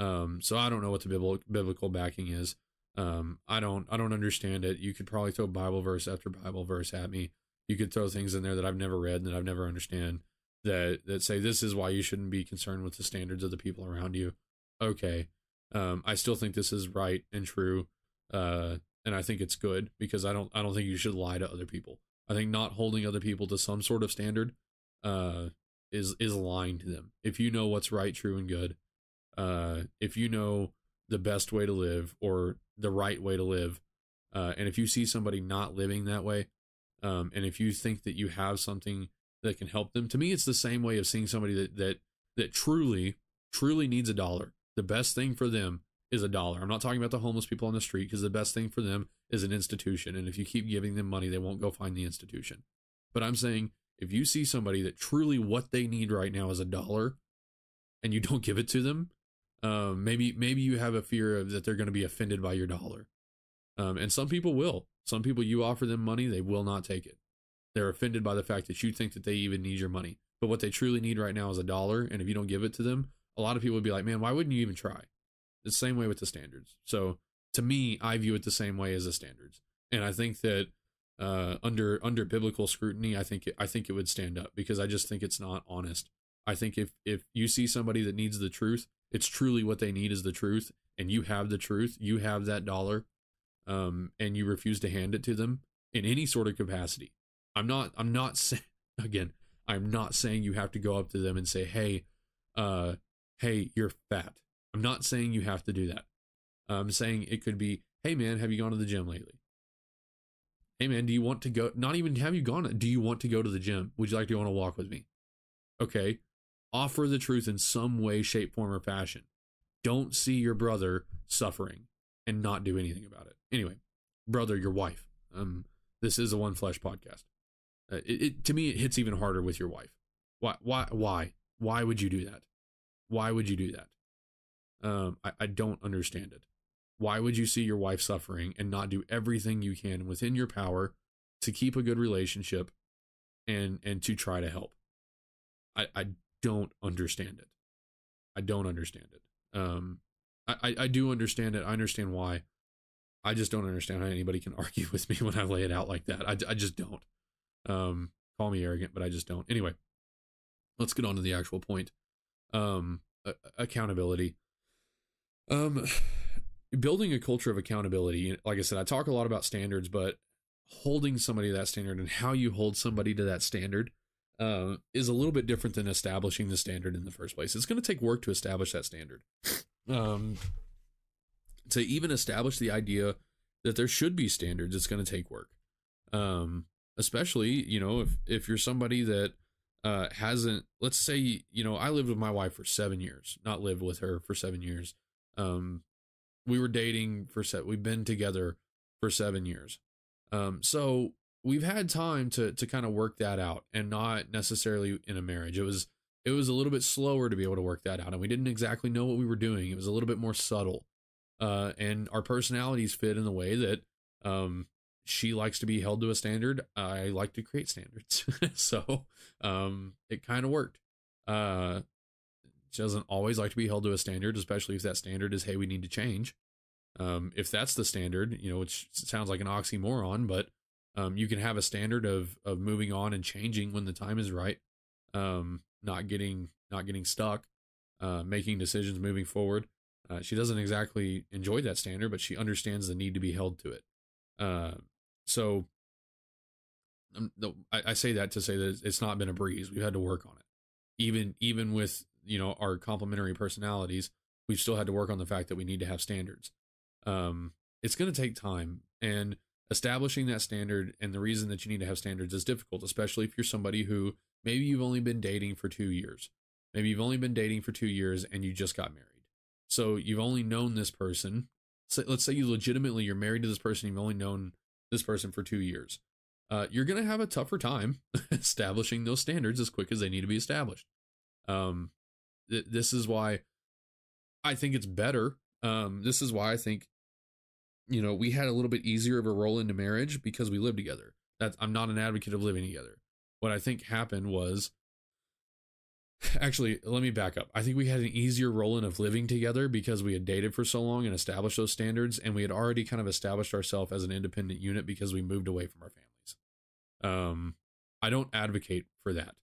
Um, so I don't know what the biblical biblical backing is. Um, I don't I don't understand it. You could probably throw Bible verse after Bible verse at me. You could throw things in there that I've never read and that I've never understand that that say this is why you shouldn't be concerned with the standards of the people around you. Okay. Um, I still think this is right and true, uh, and I think it's good because I don't I don't think you should lie to other people. I think not holding other people to some sort of standard uh, is is lying to them. If you know what's right, true, and good, uh, if you know the best way to live or the right way to live, uh, and if you see somebody not living that way, um, and if you think that you have something that can help them, to me, it's the same way of seeing somebody that that that truly truly needs a dollar. The best thing for them is a dollar. I'm not talking about the homeless people on the street because the best thing for them is an institution, and if you keep giving them money, they won't go find the institution. But I'm saying if you see somebody that truly what they need right now is a dollar and you don't give it to them um, maybe maybe you have a fear of that they're going to be offended by your dollar um, and some people will some people you offer them money they will not take it they're offended by the fact that you think that they even need your money but what they truly need right now is a dollar and if you don't give it to them a lot of people would be like man why wouldn't you even try the same way with the standards so to me i view it the same way as the standards and i think that uh, under under biblical scrutiny, I think it, I think it would stand up because I just think it's not honest. I think if if you see somebody that needs the truth, it's truly what they need is the truth, and you have the truth, you have that dollar, um, and you refuse to hand it to them in any sort of capacity. I'm not I'm not saying again, I'm not saying you have to go up to them and say, hey, uh, hey, you're fat. I'm not saying you have to do that. I'm saying it could be, hey man, have you gone to the gym lately? hey man, do you want to go? Not even have you gone? Do you want to go to the gym? Would you like to go on a walk with me? Okay. Offer the truth in some way, shape, form, or fashion. Don't see your brother suffering and not do anything about it. Anyway, brother, your wife. Um, this is a one flesh podcast. Uh, it, it to me it hits even harder with your wife. Why? Why? Why? Why would you do that? Why would you do that? Um, I, I don't understand it. Why would you see your wife suffering and not do everything you can within your power to keep a good relationship and and to try to help? I, I don't understand it. I don't understand it. Um, I, I do understand it. I understand why. I just don't understand how anybody can argue with me when I lay it out like that. I, I just don't. Um, call me arrogant, but I just don't. Anyway, let's get on to the actual point. Um, accountability. Um, building a culture of accountability like i said i talk a lot about standards but holding somebody to that standard and how you hold somebody to that standard uh, is a little bit different than establishing the standard in the first place. It's going to take work to establish that standard. Um, to even establish the idea that there should be standards it's going to take work. Um, especially you know if if you're somebody that uh, hasn't let's say you know i lived with my wife for seven years not lived with her for seven years. Um, we were dating for set we've been together for seven years. Um so we've had time to to kind of work that out and not necessarily in a marriage. It was it was a little bit slower to be able to work that out and we didn't exactly know what we were doing. It was a little bit more subtle. Uh and our personalities fit in the way that um she likes to be held to a standard i like to create standards so um it kind of worked uh she doesn't always like to be held to a standard, especially if that standard is, hey, we need to change. Um, if that's the standard, you know, which sounds like an oxymoron, but um, you can have a standard of of moving on and changing when the time is right, um, not getting not getting stuck, uh, making decisions moving forward. Uh, she doesn't exactly enjoy that standard, but she understands the need to be held to it. Uh, so um, I, say that to say that it's not been a breeze. We've had to work on it, even even with you know our complementary personalities we've still had to work on the fact that we need to have standards. Um, it's going to take time and establishing that standard and the reason that you need to have standards is difficult especially if you're somebody who maybe you've only been dating for two years. Maybe you've only been dating for two years and you just got married. So you've only known this person. So let's say you legitimately you're married to this person you've only known this person for two years uh, you're going to have a tougher time establishing those standards as quick as they need to be established um, th- this is why I think it's better. Um, this is why I think, you know, we had a little bit easier of a roll into marriage because we lived together. That I'm not an advocate of living together. What I think happened was, actually, let me back up. I think we had an easier roll in of living together because we had dated for so long and established those standards, and we had already kind of established ourselves as an independent unit because we moved away from our families. Um, I don't advocate for that.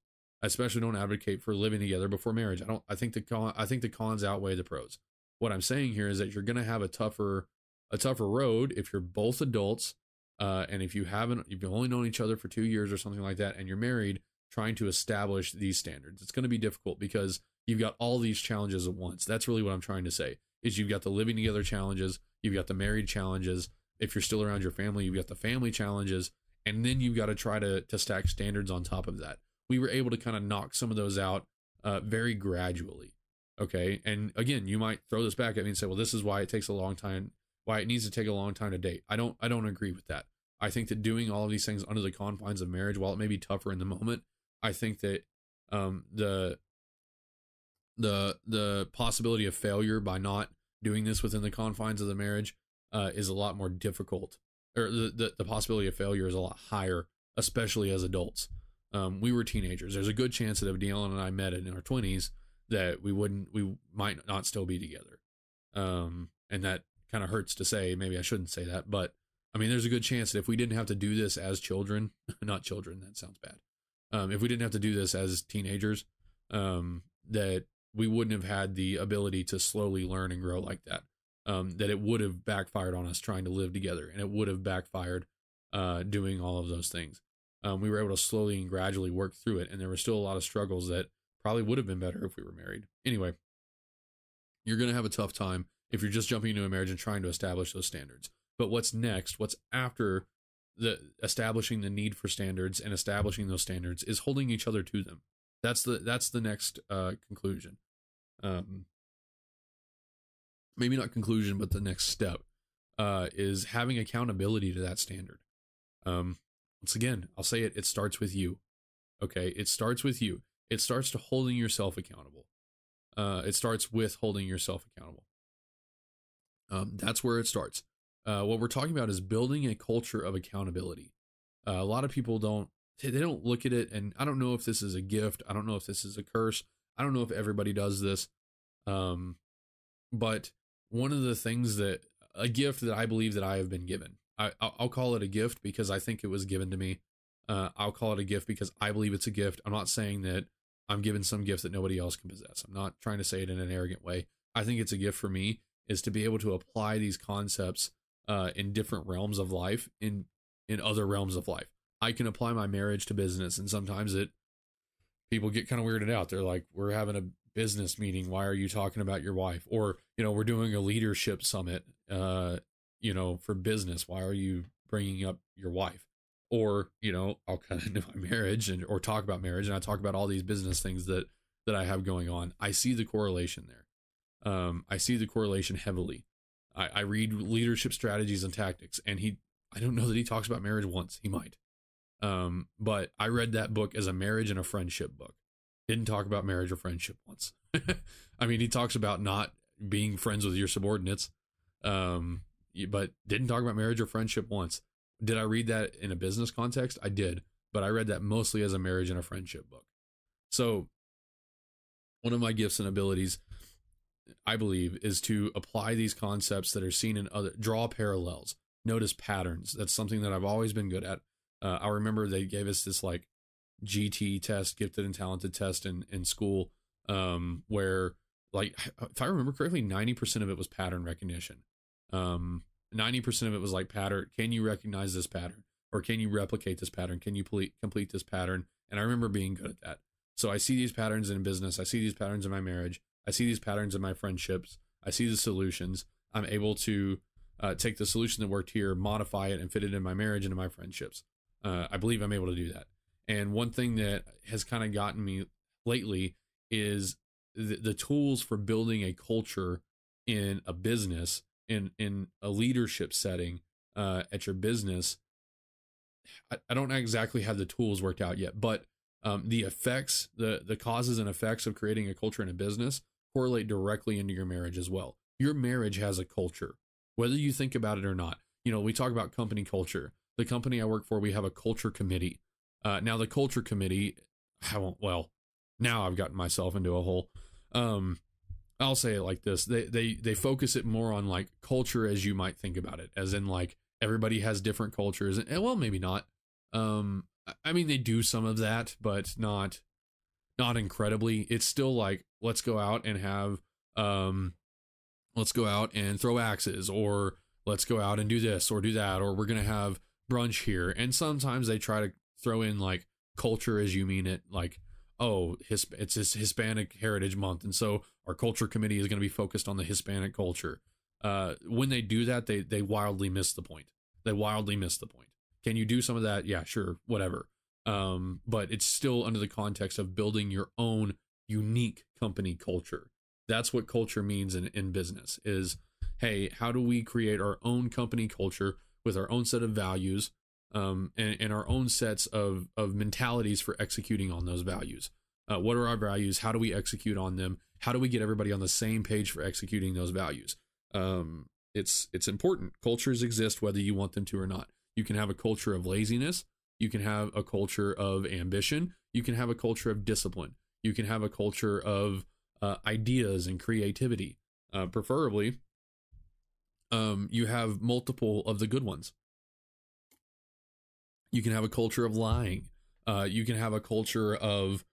I especially don't advocate for living together before marriage. I don't. I think the con, I think the cons outweigh the pros. what I'm saying here is that you're going to have a tougher a tougher road if you're both adults uh, and if you haven't if you've only known each other for two years or something like that and you're married trying to establish these standards. It's going to be difficult because you've got all these challenges at once. That's really what i'm trying to say is you've got the living together challenges you've got the married challenges. If you're still around your family you've got the family challenges and then you've got to try to to stack standards on top of that. We were able to kind of knock some of those out uh, very gradually okay? And again you might throw this back at me and say well this is why it takes a long time why it needs to take a long time to date. I don't i don't agree with that. I think that doing all of these things under the confines of marriage while it may be tougher in the moment i think that um the the the possibility of failure by not doing this within the confines of the marriage uh, is a lot more difficult or the, the, the possibility of failure is a lot higher especially as adults. Um, we were teenagers. There's a good chance that if Dylan and I met in our 20s that we wouldn't we might not still be together. Um and that kind of hurts to say maybe i shouldn't say that but i mean there's a good chance that if we didn't have to do this as children not children that sounds bad um if we didn't have to do this as teenagers um that we wouldn't have had the ability to slowly learn and grow like that um that it would have backfired on us trying to live together and it would have backfired uh doing all of those things um, we were able to slowly and gradually work through it and there were still a lot of struggles that Probably would have been better if we were married. Anyway, you're going to have a tough time if you're just jumping into a marriage and trying to establish those standards. But what's next? What's after the establishing the need for standards and establishing those standards is holding each other to them. That's the that's the next uh, conclusion. Um, maybe not conclusion, but the next step uh, is having accountability to that standard. Um, once again, I'll say it. It starts with you. Okay, it starts with you it starts to holding yourself accountable. Uh, it starts with holding yourself accountable. Um, that's where it starts. Uh, what we're talking about is building a culture of accountability. Uh, a lot of people don't they don't look at it, and I don't know if this is a gift. I don't know if this is a curse. I don't know if everybody does this. Um, but one of the things that a gift that I believe that I have been given, I, I'll call it a gift because I think it was given to me. Uh, I'll call it a gift because I believe it's a gift. I'm not saying that I'm given some gift that nobody else can possess. I'm not trying to say it in an arrogant way. I think it's a gift for me is to be able to apply these concepts uh, in different realms of life in in other realms of life. I can apply my marriage to business, and sometimes it people get kind of weirded out. They're like, "We're having a business meeting. Why are you talking about your wife?" Or you know, we're doing a leadership summit. Uh, you know, for business. Why are you bringing up your wife? or you know i'll kind of my marriage and or talk about marriage and i talk about all these business things that that i have going on i see the correlation there um i see the correlation heavily i i read leadership strategies and tactics and he i don't know that he talks about marriage once. He might. Um but i read that book as a marriage and a friendship book. Didn't talk about marriage or friendship once. I mean he talks about not being friends with your subordinates um but didn't talk about marriage or friendship once. Did I read that in a business context? I did, but I read that mostly as a marriage and a friendship book. So, one of my gifts and abilities, I believe, is to apply these concepts that are seen in other, draw parallels, notice patterns. That's something that I've always been good at. Uh, I remember they gave us this like GT test, gifted and talented test in in school, um, where like if I remember correctly, ninety percent of it was pattern recognition. Um, 90% of it was like pattern. Can you recognize this pattern? Or can you replicate this pattern? Can you complete, complete this pattern? And I remember being good at that. So I see these patterns in business. I see these patterns in my marriage. I see these patterns in my friendships. I see the solutions. I'm able to uh, take the solution that worked here, modify it, and fit it in my marriage and in my friendships. Uh, I believe I'm able to do that. And one thing that has kind of gotten me lately is the, the tools for building a culture in a business in in a leadership setting uh, at your business, I, I, don't exactly have the tools worked out yet, but um, the effects, the the causes and effects of creating a culture in a business correlate directly into your marriage as well. Your marriage has a culture, whether you think about it or not. You know, we talk about company culture. The company I work for, we have a culture committee. Uh, now, the culture committee, I won't. Well, now I've gotten myself into a hole. Um, I'll say it like this: they they they focus it more on like culture as you might think about it, as in like everybody has different cultures, and, well, maybe not. Um, I mean, they do some of that, but not not incredibly. It's still like let's go out and have um let's go out and throw axes or let's go out and do this or do that or we're going to have brunch here. And sometimes they try to throw in like culture as you mean it like oh his, it's his hispanic heritage month and so our culture committee is going to be focused on the hispanic culture. Uh, when they do that they they wildly miss the point. They wildly miss the point. Can you do some of that? Yeah sure whatever um, but it's still under the context of building your own unique company culture. That's what culture means in, in business is hey how do we create our own company culture with our own set of values um, and, and, our own sets of, of mentalities for executing on those values? Uh, what are our values? How do we execute on them? How do we get everybody on the same page for executing those values? Um, it's it's important. Cultures exist whether you want them to or not. You can have a culture of laziness you can have a culture of ambition you can have a culture of discipline you can have a culture of uh, ideas and creativity. Uh, preferably, um, you have multiple of the good ones. You can have a culture of lying. Uh, you can have a culture of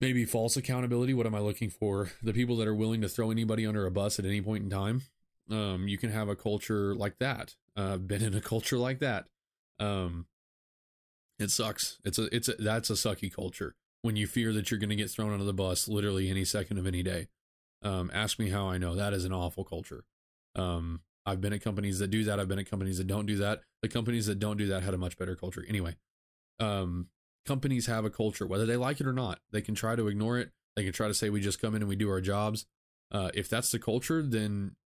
maybe false accountability. What am I looking for? The people that are willing to throw anybody under a bus at any point in time. Um, you can have a culture like that. Uh, been in a culture like that. Um, it sucks. It's a it's a that's a sucky culture when you fear that you're going to get thrown under the bus literally any second of any day. Um, ask me how I know. That is an awful culture. Um, I've been at companies that do that. I've been at companies that don't do that. The companies that don't do that had a much better culture. Anyway, um, companies have a culture, whether they like it or not. They can try to ignore it. They can try to say we just come in and we do our jobs. Uh, if that's the culture, then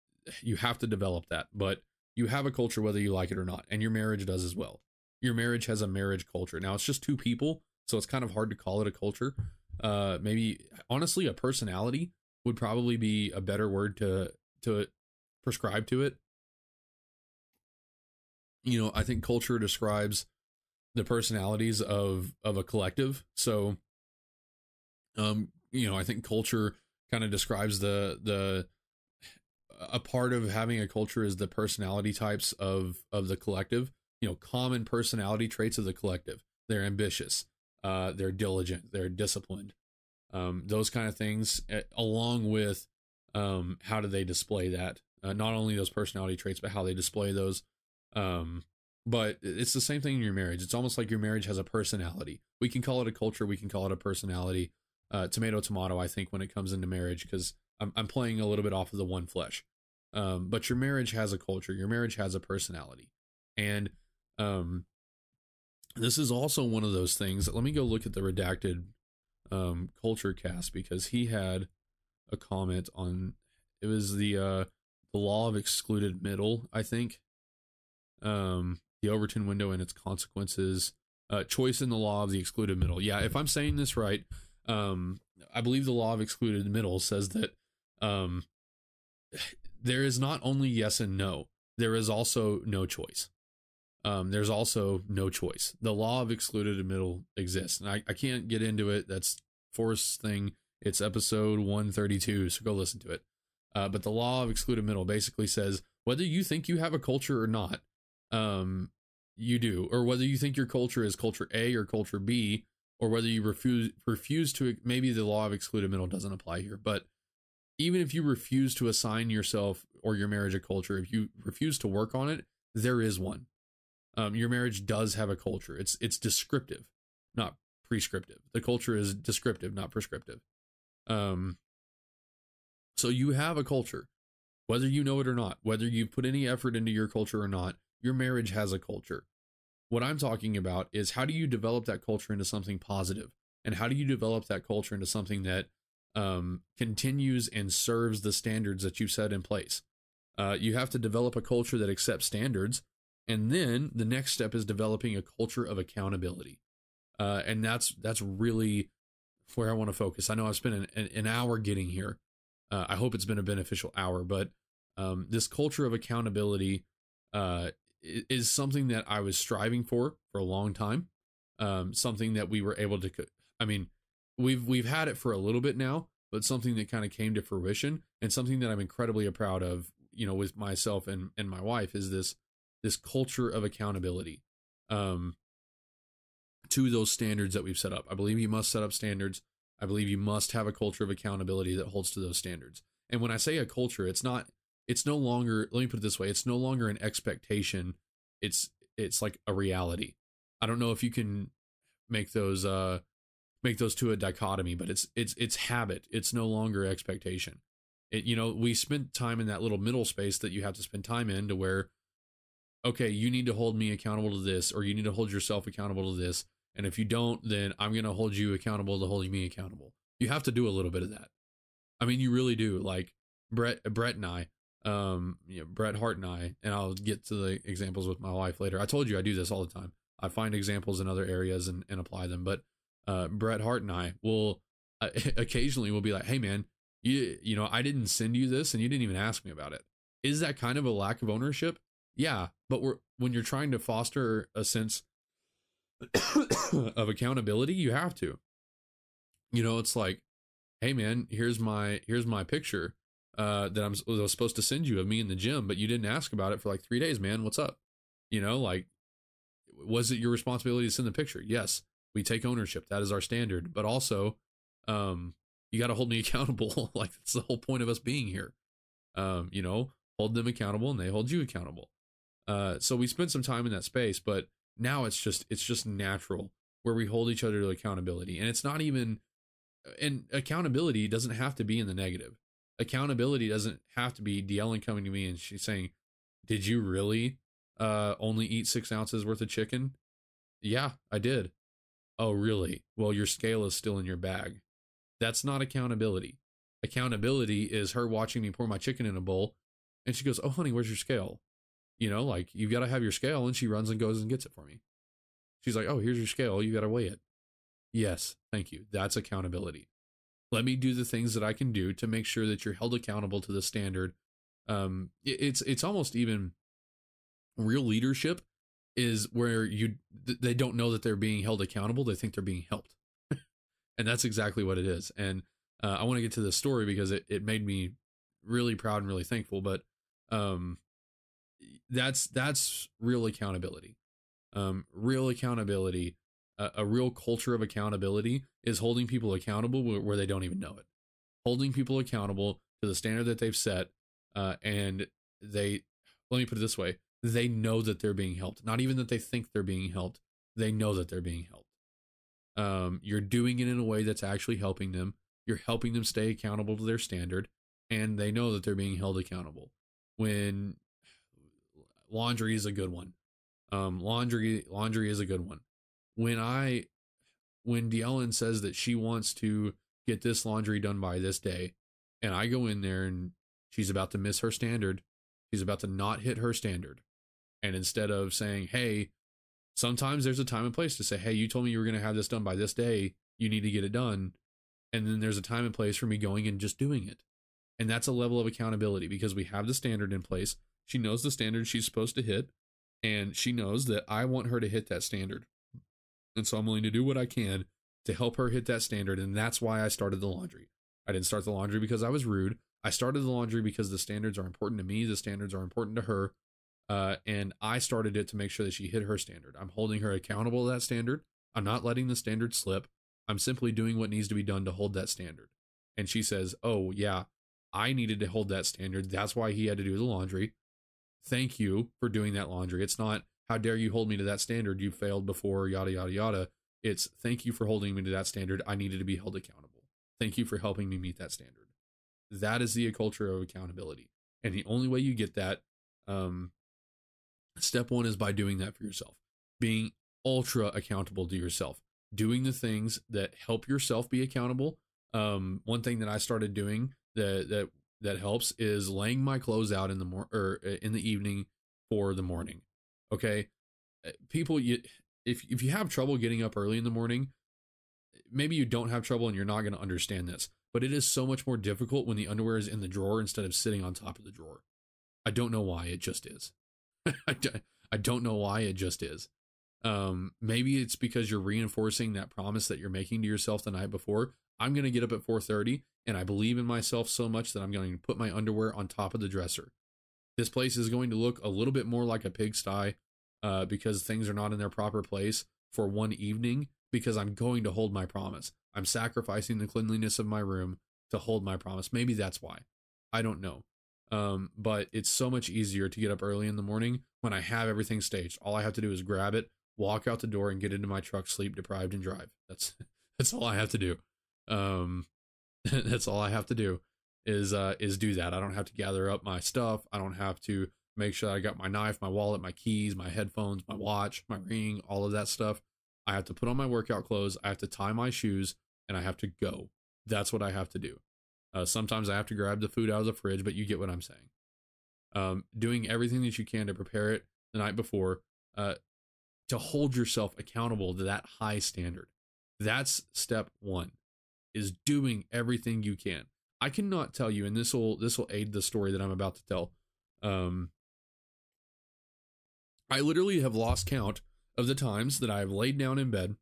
you have to develop that. But you have a culture whether you like it or not, and your marriage does as well. Your marriage has a marriage culture. Now it's just two people so it's kind of hard to call it a culture. Uh, maybe honestly, a personality would probably be a better word to to prescribe to it. You know, I think culture describes the personalities of of a collective. So, um, you know, I think culture kind of describes the the a part of having a culture is the personality types of of the collective you know common personality traits of the collective they're ambitious uh, they're diligent, they're disciplined, um, those kind of things, eh, along with um, how do they display that? Uh, not only those personality traits, but how they display those. Um, but it's the same thing in your marriage. It's almost like your marriage has a personality. We can call it a culture. We can call it a personality. Uh, tomato, tomato. I think when it comes into marriage, because I'm, I'm playing a little bit off of the one flesh. Um, but your marriage has a culture. Your marriage has a personality, and um, this is also one of those things. Let me go look at the redacted um, culture cast because he had a comment on it was the uh, the law of excluded middle, I think. Um, the Overton window and its consequences. Uh, choice in the law of the excluded middle. Yeah, if I'm saying this right, um, I believe the law of excluded middle says that um, there is not only yes and no, there is also no choice um, there's also no choice. The law of excluded middle exists. And I, I can't get into it. That's Forrest's thing. It's episode 132, so go listen to it. Uh, but the law of excluded middle basically says whether you think you have a culture or not, um, you do, or whether you think your culture is culture A or culture B, or whether you refuse refuse to maybe the law of excluded middle doesn't apply here, but even if you refuse to assign yourself or your marriage a culture, if you refuse to work on it, there is one um, your marriage does have a culture. It's it's descriptive, not prescriptive. The culture is descriptive, not prescriptive. Um, so you have a culture, whether you know it or not, whether you've put any effort into your culture or not. Your marriage has a culture. What I'm talking about is how do you develop that culture into something positive, and how do you develop that culture into something that um, continues and serves the standards that you set in place. Uh, you have to develop a culture that accepts standards and then the next step is developing a culture of accountability. Uh, and that's that's really where i want to focus. I know i've spent an, an hour getting here. Uh, i hope it's been a beneficial hour but um, this culture of accountability uh, is something that i was striving for for a long time. Um, something that we were able to i mean we've we've had it for a little bit now but something that kind of came to fruition and something that i'm incredibly proud of you know with myself and and my wife is this this culture of accountability um, to those standards that we've set up. I believe you must set up standards. I believe you must have a culture of accountability that holds to those standards. And when I say a culture, it's not it's no longer let me put it this way, it's no longer an expectation. It's it's like a reality. I don't know if you can make those uh make those two a dichotomy, but it's it's it's habit. It's no longer expectation. It, you know, we spent time in that little middle space that you have to spend time in to where okay, you need to hold me accountable to this, or you need to hold yourself accountable to this. And if you don't, then I'm going to hold you accountable to holding me accountable. You have to do a little bit of that. I mean, you really do. Like Brett, Brett and I, um, you know, Bret Hart and I, and I'll get to the examples with my wife later. I told you I do this all the time. I find examples in other areas and, and apply them. But uh, Bret Hart and I will uh, occasionally will be like, "Hey, man, you you know, I didn't send you this, and you didn't even ask me about it." Is that kind of a lack of ownership? Yeah, but when you're trying to foster a sense of accountability, you have to. You know, it's like, "Hey, man, here's my here's my picture." uh, that I'm was supposed to send you of me in the gym, but you didn't ask about it for like three days, man. What's up? You know, like, was it your responsibility to send the picture? Yes, we take ownership. That is our standard. But also, um, you got to hold me accountable. like that's the whole point of us being here. Um, you know, hold them accountable, and they hold you accountable. Uh, so we spent some time in that space, but now it's just it's just natural where we hold each other to accountability, and it's not even and accountability doesn't have to be in the negative accountability doesn't have to be Deellen coming to me and she's saying, "Did you really uh, only eat six ounces worth of chicken?" Yeah, I did. Oh, really? Well, your scale is still in your bag. That's not accountability. Accountability is her watching me pour my chicken in a bowl, and she goes, "Oh, honey, where's your scale?" You know, like you've got to have your scale, and she runs and goes and gets it for me. She's like, "Oh, here's your scale. You got to weigh it." Yes, thank you. That's accountability. Let me do the things that I can do to make sure that you're held accountable to the standard. Um, it's it's almost even real leadership is where you they don't know that they're being held accountable. They think they're being helped, and that's exactly what it is. And uh, I want to get to this story because it it made me really proud and really thankful. But um, that's that's real accountability. Um, real accountability a, a real culture of accountability is holding people accountable where, where, they don't even know it. Holding people accountable to the standard that they've set, uh, and they let me put it this way: they know that they're being helped. Not even that they think they're being helped; they know that they're being helped. Um, you're doing it in a way that's actually helping them. You're helping them stay accountable to their standard, and they know that they're being held accountable. When laundry is a good one. Um, laundry laundry is a good one when I when Deellen says that she wants to get this laundry done by this day, and I go in there and she's about to miss her standard, she's about to not hit her standard. And instead of saying, hey, sometimes there's a time and place to say, hey, you told me you were going to have this done by this day, you need to get it done. And then there's a time and place for me going and just doing it. And that's a level of accountability because we have the standard in place. She knows the standard she's supposed to hit, and she knows that I want her to hit that standard. And so I'm willing to do what I can to help her hit that standard. And that's why I started the laundry. I didn't start the laundry because I was rude. I started the laundry because the standards are important to me, the standards are important to her. Uh, and I started it to make sure that she hit her standard. I'm holding her accountable to that standard. I'm not letting the standard slip. I'm simply doing what needs to be done to hold that standard. And she says, Oh, yeah, I needed to hold that standard. That's why he had to do the laundry. Thank you for doing that laundry. It's not, how dare you hold me to that standard? You failed before, yada, yada, yada. It's thank you for holding me to that standard. I needed to be held accountable. Thank you for helping me meet that standard. That is the culture of accountability. And the only way you get that, um, step one is by doing that for yourself, being ultra accountable to yourself, doing the things that help yourself be accountable. Um, one thing that I started doing that that that helps is laying my clothes out in the mor- or uh, in the evening for the morning. Okay. Uh, people, you, if, if you have trouble getting up early in the morning, maybe you don't have trouble and you're not going to understand this, but it is so much more difficult when the underwear is in the drawer instead of sitting on top of the drawer. I don't know why it just is. I don't know why it just is. Um, maybe it's because you're reinforcing that promise that you're making to yourself the night before. I'm going to get up at 4:30 and I believe in myself so much that I'm going to put my underwear on top of the dresser. This place is going to look a little bit more like a pigsty uh, because things are not in their proper place for one evening because I'm going to hold my promise. I'm sacrificing the cleanliness of my room to hold my promise. Maybe that's why. I don't know. Um, but it's so much easier to get up early in the morning when I have everything staged. All I have to do is grab it, walk out the door, and get into my truck, sleep deprived, and drive. That's that's all I have to do. Um, that's all I have to do is uh is do that. I don't have to gather up my stuff. I don't have to make sure I got my knife, my wallet, my keys, my headphones, my watch, my ring, all of that stuff. I have to put on my workout clothes. I have to tie my shoes, and I have to go. That's what I have to do. Uh, sometimes I have to grab the food out of the fridge, but you get what I'm saying. Um, doing everything that you can to prepare it the night before, uh, to hold yourself accountable to that high standard. That's step one, is doing everything you can. I cannot tell you, and this will this will aid the story that I'm about to tell. Um, I literally have lost count of the times that I have laid down in bed,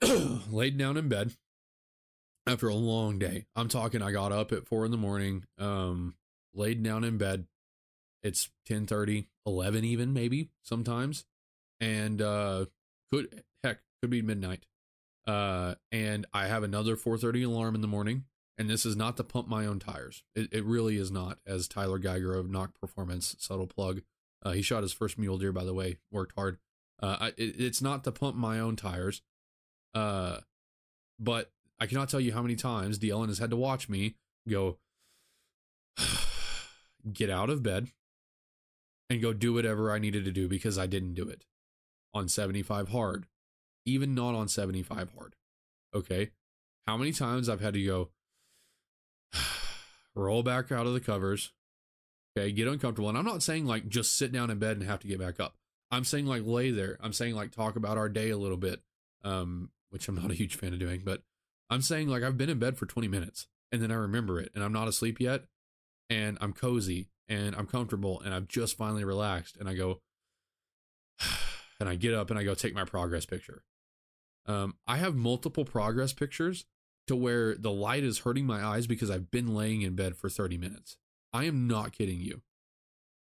laid down in bed after a long day. I'm talking, I got up at four in the morning, um, laid down in bed. It's 10 30, 11 even, maybe sometimes. And, uh, could, heck, could be midnight. Uh, and I have another 4:30 alarm in the morning, and this is not to pump my own tires. It, it really is not. As Tyler Geiger of Knock Performance, subtle plug, uh, he shot his first mule deer, by the way, worked hard. Uh, it, it's not to pump my own tires, uh, but I cannot tell you how many times Ellen has had to watch me go, get out of bed, and go do whatever I needed to do because I didn't do it on 75 hard, even not on 75 hard. Okay. How many times I've had to go, roll back out of the covers, okay, get uncomfortable. And I'm not saying like just sit down in bed and have to get back up. I'm saying like lay there. I'm saying like talk about our day a little bit, um, which I'm not a huge fan of doing, but I'm saying like I've been in bed for 20 minutes and then I remember it and I'm not asleep yet and I'm cozy and I'm comfortable and I've just finally relaxed and I go and I get up and I go take my progress picture. Um, I have multiple progress pictures to where the light is hurting my eyes because I've been laying in bed for 30 minutes. I am not kidding you.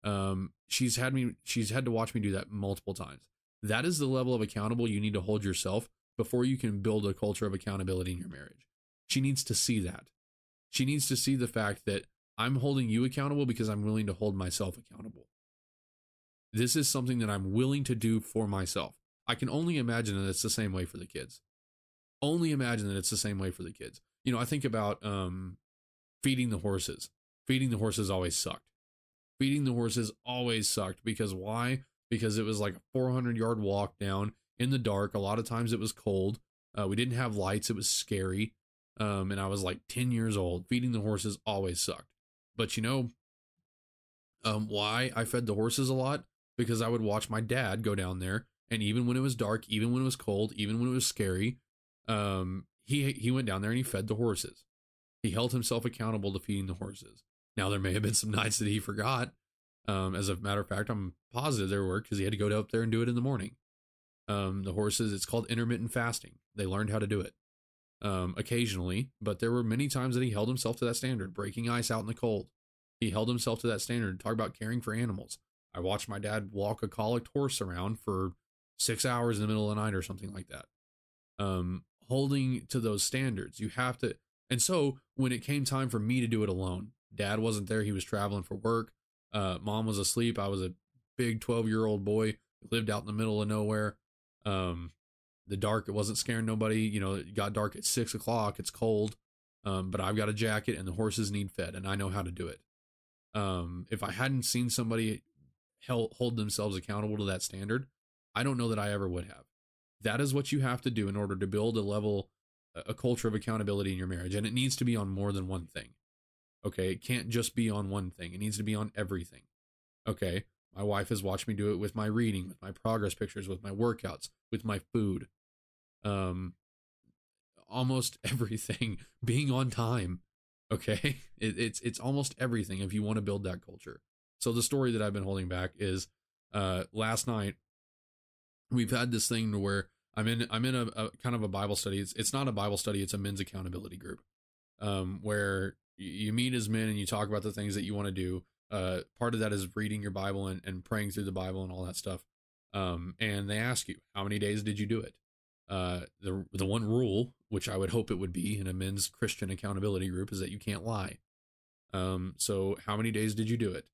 Um, she's had me, she's had to watch me do that multiple times. That is the level of accountable you need to hold yourself before you can build a culture of accountability in your marriage. She needs to see that. She needs to see the fact that I'm holding you accountable because I'm willing to hold myself accountable. This is something that I'm willing to do for myself. I can only imagine that it's the same way for the kids. Only imagine that it's the same way for the kids. You know, I think about um, feeding the horses. Feeding the horses always sucked. Feeding the horses always sucked because why? Because it was like a 400 yard walk down in the dark. A lot of times it was cold. Uh, we didn't have lights. It was scary. Um, and I was like 10 years old. Feeding the horses always sucked. But you know, um, why I fed the horses a lot? Because I would watch my dad go down there, and even when it was dark, even when it was cold, even when it was scary, um, he he went down there and he fed the horses. He held himself accountable to feeding the horses. Now there may have been some nights that he forgot. Um, as a matter of fact, I'm positive there were because he had to go up there and do it in the morning. Um, the horses, it's called intermittent fasting. They learned how to do it um, occasionally, but there were many times that he held himself to that standard, breaking ice out in the cold. He held himself to that standard. Talk about caring for animals. I watched my dad walk a colicked horse around for six hours in the middle of the night or something like that. Um, holding to those standards, you have to. And so when it came time for me to do it alone, dad wasn't there. He was traveling for work. Uh, mom was asleep. I was a big 12 year old boy, lived out in the middle of nowhere. Um, the dark, it wasn't scaring nobody. You know, it got dark at six o'clock. It's cold. Um, but I've got a jacket and the horses need fed and I know how to do it. Um, if I hadn't seen somebody held, hold themselves accountable to that standard, I don't know that I ever would have. That is what you have to do in order to build a level, a culture of accountability in your marriage. And it needs to be on more than one thing. Okay. It can't just be on one thing. It needs to be on everything. Okay. My wife has watched me do it with my reading, with my progress pictures, with my workouts, with my food. Um, almost everything being on time. Okay. It, it's, it's almost everything if you want to build that culture. So the story that I've been holding back is, uh, last night we've had this thing where I'm in, I'm in a, a kind of a Bible study. It's, it's not a Bible study. It's a men's accountability group. Um, where you meet as men and you talk about the things that you want to do uh, part of that is reading your Bible and, and praying through the Bible and all that stuff. Um, and they ask you, how many days did you do it? Uh, the the one rule, which I would hope it would be in a men's Christian accountability group, is that you can't lie. Um, so how many days did you do it?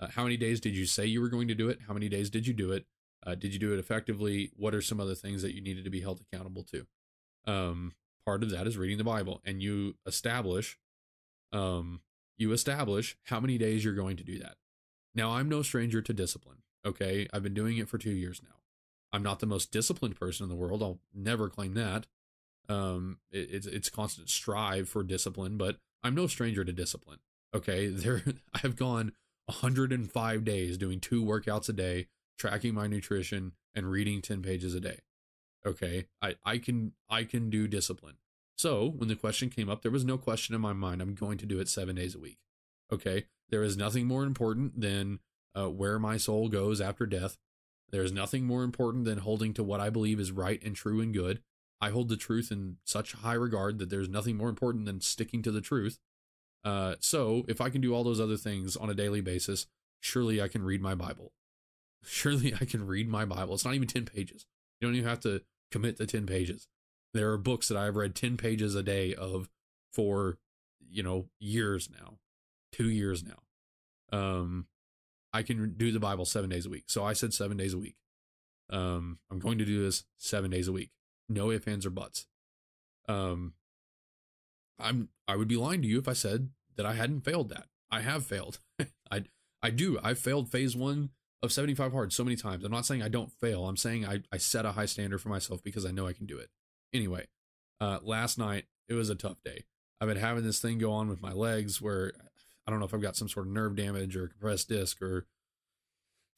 Uh, how many days did you say you were going to do it? How many days did you do it? Uh, did you do it effectively? What are some other things that you needed to be held accountable to? Um, part of that is reading the Bible, and you establish, um, you establish how many days you're going to do that. Now, I'm no stranger to discipline. Okay, I've been doing it for two years now. I'm not the most disciplined person in the world. I'll never claim that. Um, it, it's it's constant strive for discipline, but I'm no stranger to discipline. Okay, there I've gone 105 days doing two workouts a day, tracking my nutrition and reading 10 pages a day. Okay, I I can I can do discipline. So when the question came up, there was no question in my mind. I'm going to do it seven days a week. Okay, there is nothing more important than uh, where my soul goes after death. There is nothing more important than holding to what I believe is right and true and good. I hold the truth in such high regard that there's nothing more important than sticking to the truth. Uh, so if I can do all those other things on a daily basis, surely I can read my Bible. Surely I can read my Bible. It's not even 10 pages. You don't even have to commit to 10 pages. There are books that I've read 10 pages a day of for, you know, years now, two years now. Um, I can do the Bible seven days a week. So I said seven days a week. Um, I'm going to do this seven days a week. No ifs, ands, or buts. Um, I'm I would be lying to you if I said that I hadn't failed that. I have failed. I I do. I've failed phase one of 75 hard so many times. I'm not saying I don't fail. I'm saying I, I set a high standard for myself because I know I can do it. Anyway, uh, last night it was a tough day. I've been having this thing go on with my legs where I don't know if I've got some sort of nerve damage or compressed disc or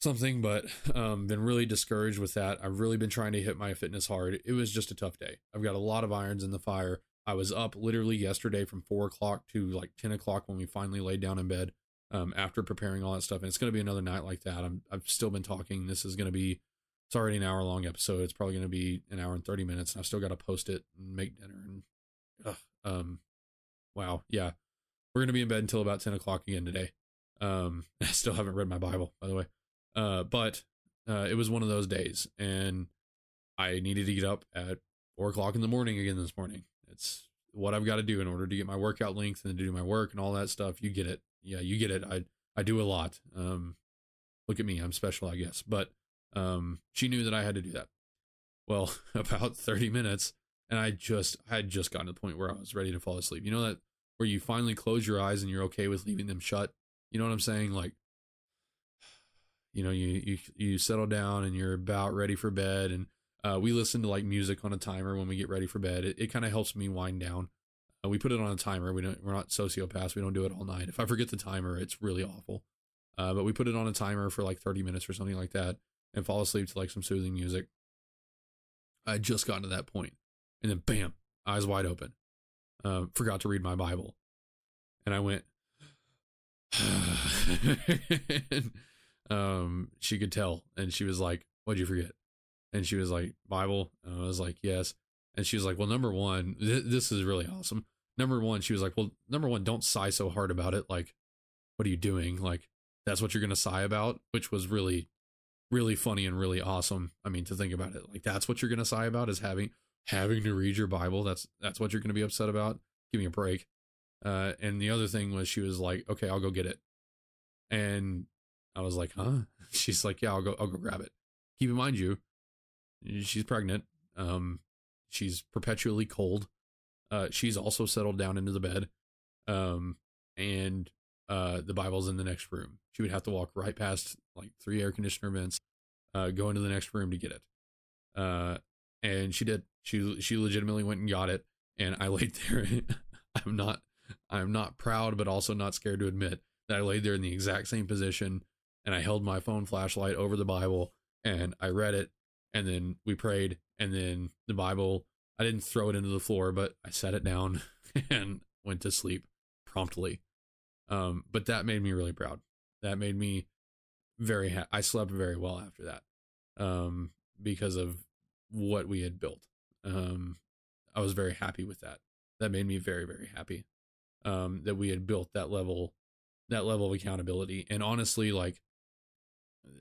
something, but um, been really discouraged with that. I've really been trying to hit my fitness hard. It was just a tough day. I've got a lot of irons in the fire. I was up literally yesterday from four o'clock to like 10 o'clock when we finally laid down in bed um, after preparing all that stuff. And it's going to be another night like that. I'm, I've still been talking. This is going to be, it's already an hour long episode. It's probably going to be an hour and 30 minutes. And I've still got to post it and make dinner. And, ugh, um, wow. Yeah. We're going to be in bed until about 10 o'clock again today. Um, I still haven't read my Bible, by the way. Uh, but uh, it was one of those days. And I needed to get up at four o'clock in the morning again this morning. It's what I've got to do in order to get my workout length and to do my work and all that stuff. You get it. Yeah, you get it. I I do a lot. Um, look at me. I'm special, I guess. But um, she knew that I had to do that. Well, about 30 minutes, and I just I had just gotten to the point where I was ready to fall asleep. You know that where you finally close your eyes and you're okay with leaving them shut. You know what I'm saying? Like, you know, you you you settle down and you're about ready for bed, and uh, we listen to like music on a timer when we get ready for bed. It, it kind of helps me wind down. Uh, we put it on a timer. We don't. We're not sociopaths. We don't do it all night. If I forget the timer, it's really awful. Uh, but we put it on a timer for like 30 minutes or something like that, and fall asleep to like some soothing music. I just gotten to that point, and then bam, eyes wide open. Um, forgot to read my Bible, and I went. and, um, she could tell, and she was like, "What'd you forget?" And she was like, Bible? And I was like, yes. And she was like, well, number one, th- this is really awesome. Number one, she was like, well, number one, don't sigh so hard about it. Like, what are you doing? Like, that's what you're going to sigh about, which was really, really funny and really awesome. I mean, to think about it, like, that's what you're going to sigh about is having, having to read your Bible. That's, that's what you're going to be upset about. Give me a break. Uh, and the other thing was she was like, okay, I'll go get it. And I was like, huh? She's like, yeah, I'll go, I'll go grab it. Keep in mind you, she's pregnant. Um, she's perpetually cold. Uh, she's also settled down into the bed. Um, and uh, the Bible's in the next room. She would have to walk right past like three air conditioner vents, uh, go into the next room to get it. Uh, and she did. She she legitimately went and got it. And I laid there. I'm not I'm not proud, but also not scared to admit that I laid there in the exact same position, and I held my phone flashlight over the Bible, and I read it, and then we prayed and then the bible i didn't throw it into the floor but i set it down and went to sleep promptly. Um, but that made me really proud. That made me very ha- i slept very well after that um, because of what we had built. Um, i was very happy with that. That made me very very happy um, that we had built that level that level of accountability. And honestly like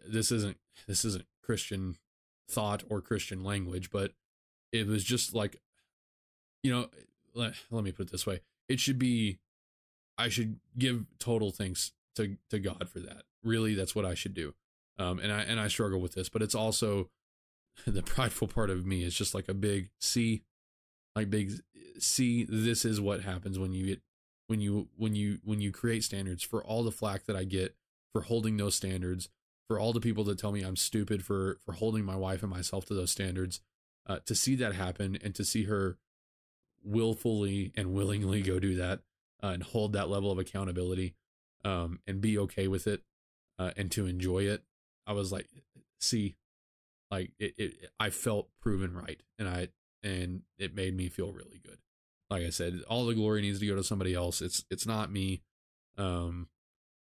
this isn't this isn't christian thought or Christian language, but it was just like, you know, let, let me put it this way: it should be I should give total thanks to to God for that. Really, that's what I should do. Um, and I and I struggle with this, but it's also the prideful part of me is just like a big C, like big C. This is what happens when you get when you when you when you create standards for all the flack that I get for holding those standards, for all the people that tell me I'm stupid for for holding my wife and myself to those standards. Uh, to see that happen and to see her willfully and willingly go do that uh, and hold that level of accountability um, and be okay with it uh, and to enjoy it. I was like, see, like it, it, I felt proven right, and I and it made me feel really good. Like I said, all the glory needs to go to somebody else. It's it's not me, um,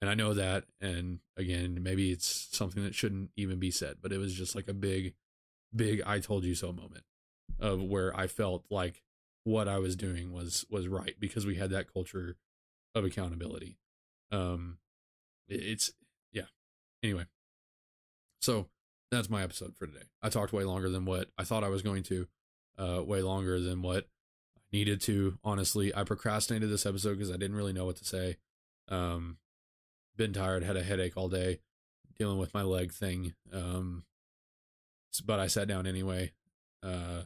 and I know that. And again, maybe it's something that shouldn't even be said, but it was just like a big, big "I told you so" moment of where I felt like what I was doing was was right because we had that culture of accountability. Um, it's yeah. Anyway, so that's my episode for today. I talked way longer than what I thought I was going to, uh, way longer than what I needed to. Honestly, I procrastinated this episode because I didn't really know what to say. Um, been tired, had a headache all day, dealing with my leg thing. Um, but I sat down anyway. Uh,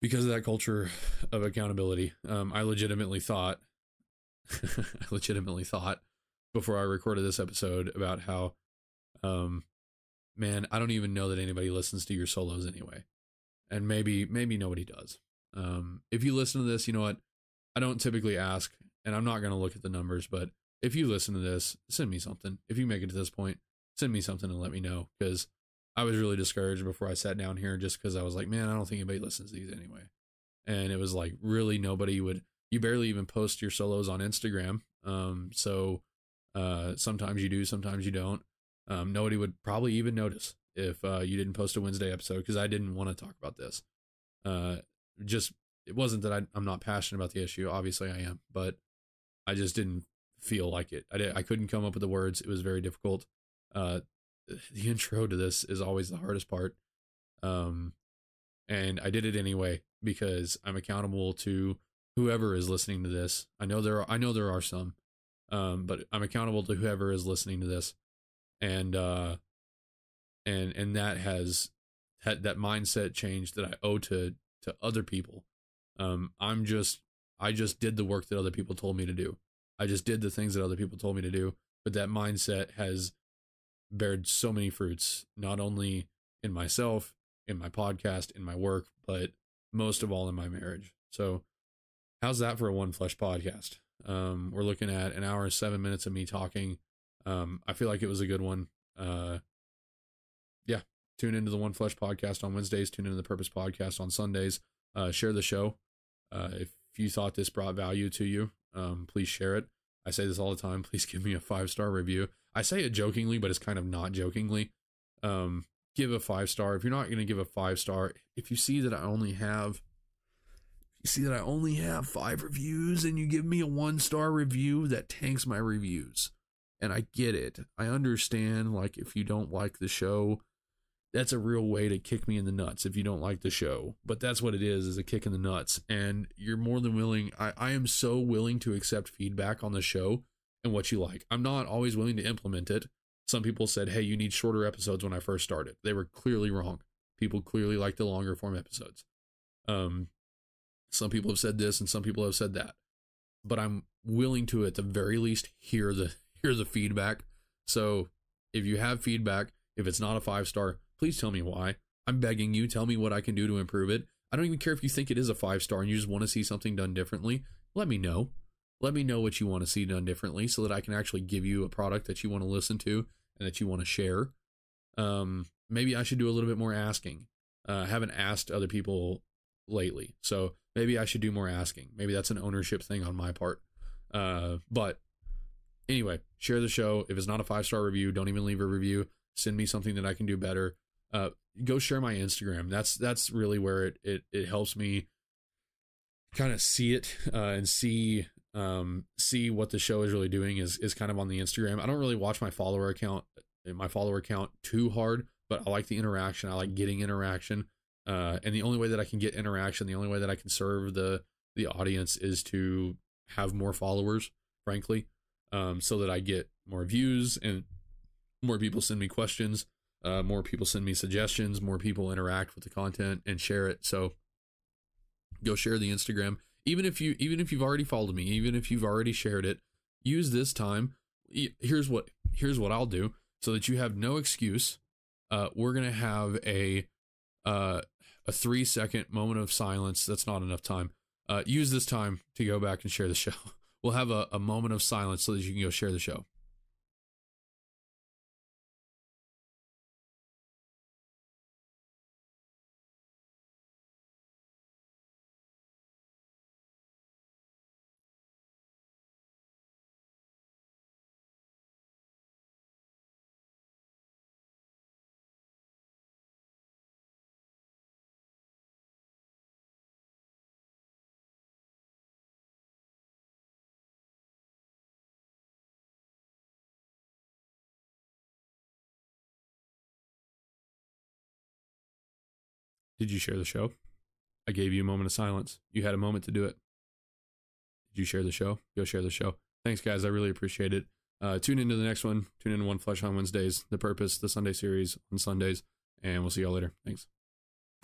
because of that culture of accountability, um, I legitimately thought, I legitimately thought before I recorded this episode about how, um, man, I don't even know that anybody listens to your solos anyway, and maybe maybe nobody does. Um, if you listen to this, you know what? I don't typically ask, and I'm not gonna look at the numbers, but if you listen to this, send me something. If you make it to this point, send me something and let me know because I was really discouraged before I sat down here just because I was like, man, I don't think anybody listens to these anyway. And it was like, really, nobody would, you barely even post your solos on Instagram. Um, so uh, sometimes you do, sometimes you don't. Um, nobody would probably even notice if uh, you didn't post a Wednesday episode because I didn't want to talk about this. Uh, just, it wasn't that I, I'm not passionate about the issue. Obviously, I am, but I just didn't feel like it. I, did, I couldn't come up with the words. It was very difficult. Uh, the intro to this is always the hardest part. Um, and I did it anyway because I'm accountable to whoever is listening to this. I know there are, I know there are some, um, but I'm accountable to whoever is listening to this, and uh, and and that has had that mindset change that I owe to to other people. Um, I'm just I just did the work that other people told me to do. I just did the things that other people told me to do, but that mindset has bared so many fruits, not only in myself, in my podcast, in my work, but most of all in my marriage. So, how's that for a One Flesh podcast? Um, we're looking at an hour and seven minutes of me talking. Um, I feel like it was a good one. Uh, yeah, tune into the One Flesh podcast on Wednesdays. Tune into the Purpose podcast on Sundays. Uh, share the show. Uh, if you thought this brought value to you, um, please share it. I say this all the time. Please give me a five star review. I say it jokingly, but it's kind of not jokingly. Um, give a five star. If you're not going to give a five star, if you see that I only have, you see that I only have five reviews and you give me a one star review, that tanks my reviews. And I get it. I understand, like, if you don't like the show, that's a real way to kick me in the nuts if you don't like the show. But that's what it is, is a kick in the nuts. And you're more than willing. I, I am so willing to accept feedback on the show and what you like. I'm not always willing to implement it. Some people said, hey, you need shorter episodes when I first started. They were clearly wrong. People clearly like the longer form episodes. Um, some people have said this and some people have said that. But I'm willing to at the very least hear the hear the feedback. So if you have feedback, if it's not a five star, please tell me why. I'm begging you, tell me what I can do to improve it. I don't even care if you think it is a five star and you just want to see something done differently. Let me know let me know what you want to see done differently so that I can actually give you a product that you want to listen to and that you want to share. Um, maybe I should do a little bit more asking. Uh, I haven't asked other people lately, so maybe I should do more asking. Maybe that's an ownership thing on my part. Uh, but anyway, share the show. If it's not a five star review, don't even leave a review. Send me something that I can do better. Uh, go share my Instagram. That's that's really where it it, it helps me kind of see it uh, and see um, see what the show is really doing is is kind of on the Instagram. I don't really watch my follower account my follower account too hard, but I like the interaction. I like getting interaction. Uh, and the only way that I can get interaction, the only way that I can serve the the audience is to have more followers, frankly, um, so that I get more views and more people send me questions, uh, more people send me suggestions, more people interact with the content and share it. So go share the Instagram. Even if you even if you've already followed me, even if you've already shared it, use this time. Here's what here's what I'll do so that you have no excuse. Uh, we're gonna have a uh, a three second moment of silence. That's not enough time. Uh, use this time to go back and share the show. We'll have a, a moment of silence so that you can go share the show. Did you share the show? I gave you a moment of silence. You had a moment to do it. Did you share the show? Go share the show. Thanks, guys. I really appreciate it. Uh, tune into the next one. Tune into One Flesh on Wednesdays, The Purpose, the Sunday series on Sundays, and we'll see y'all later. Thanks.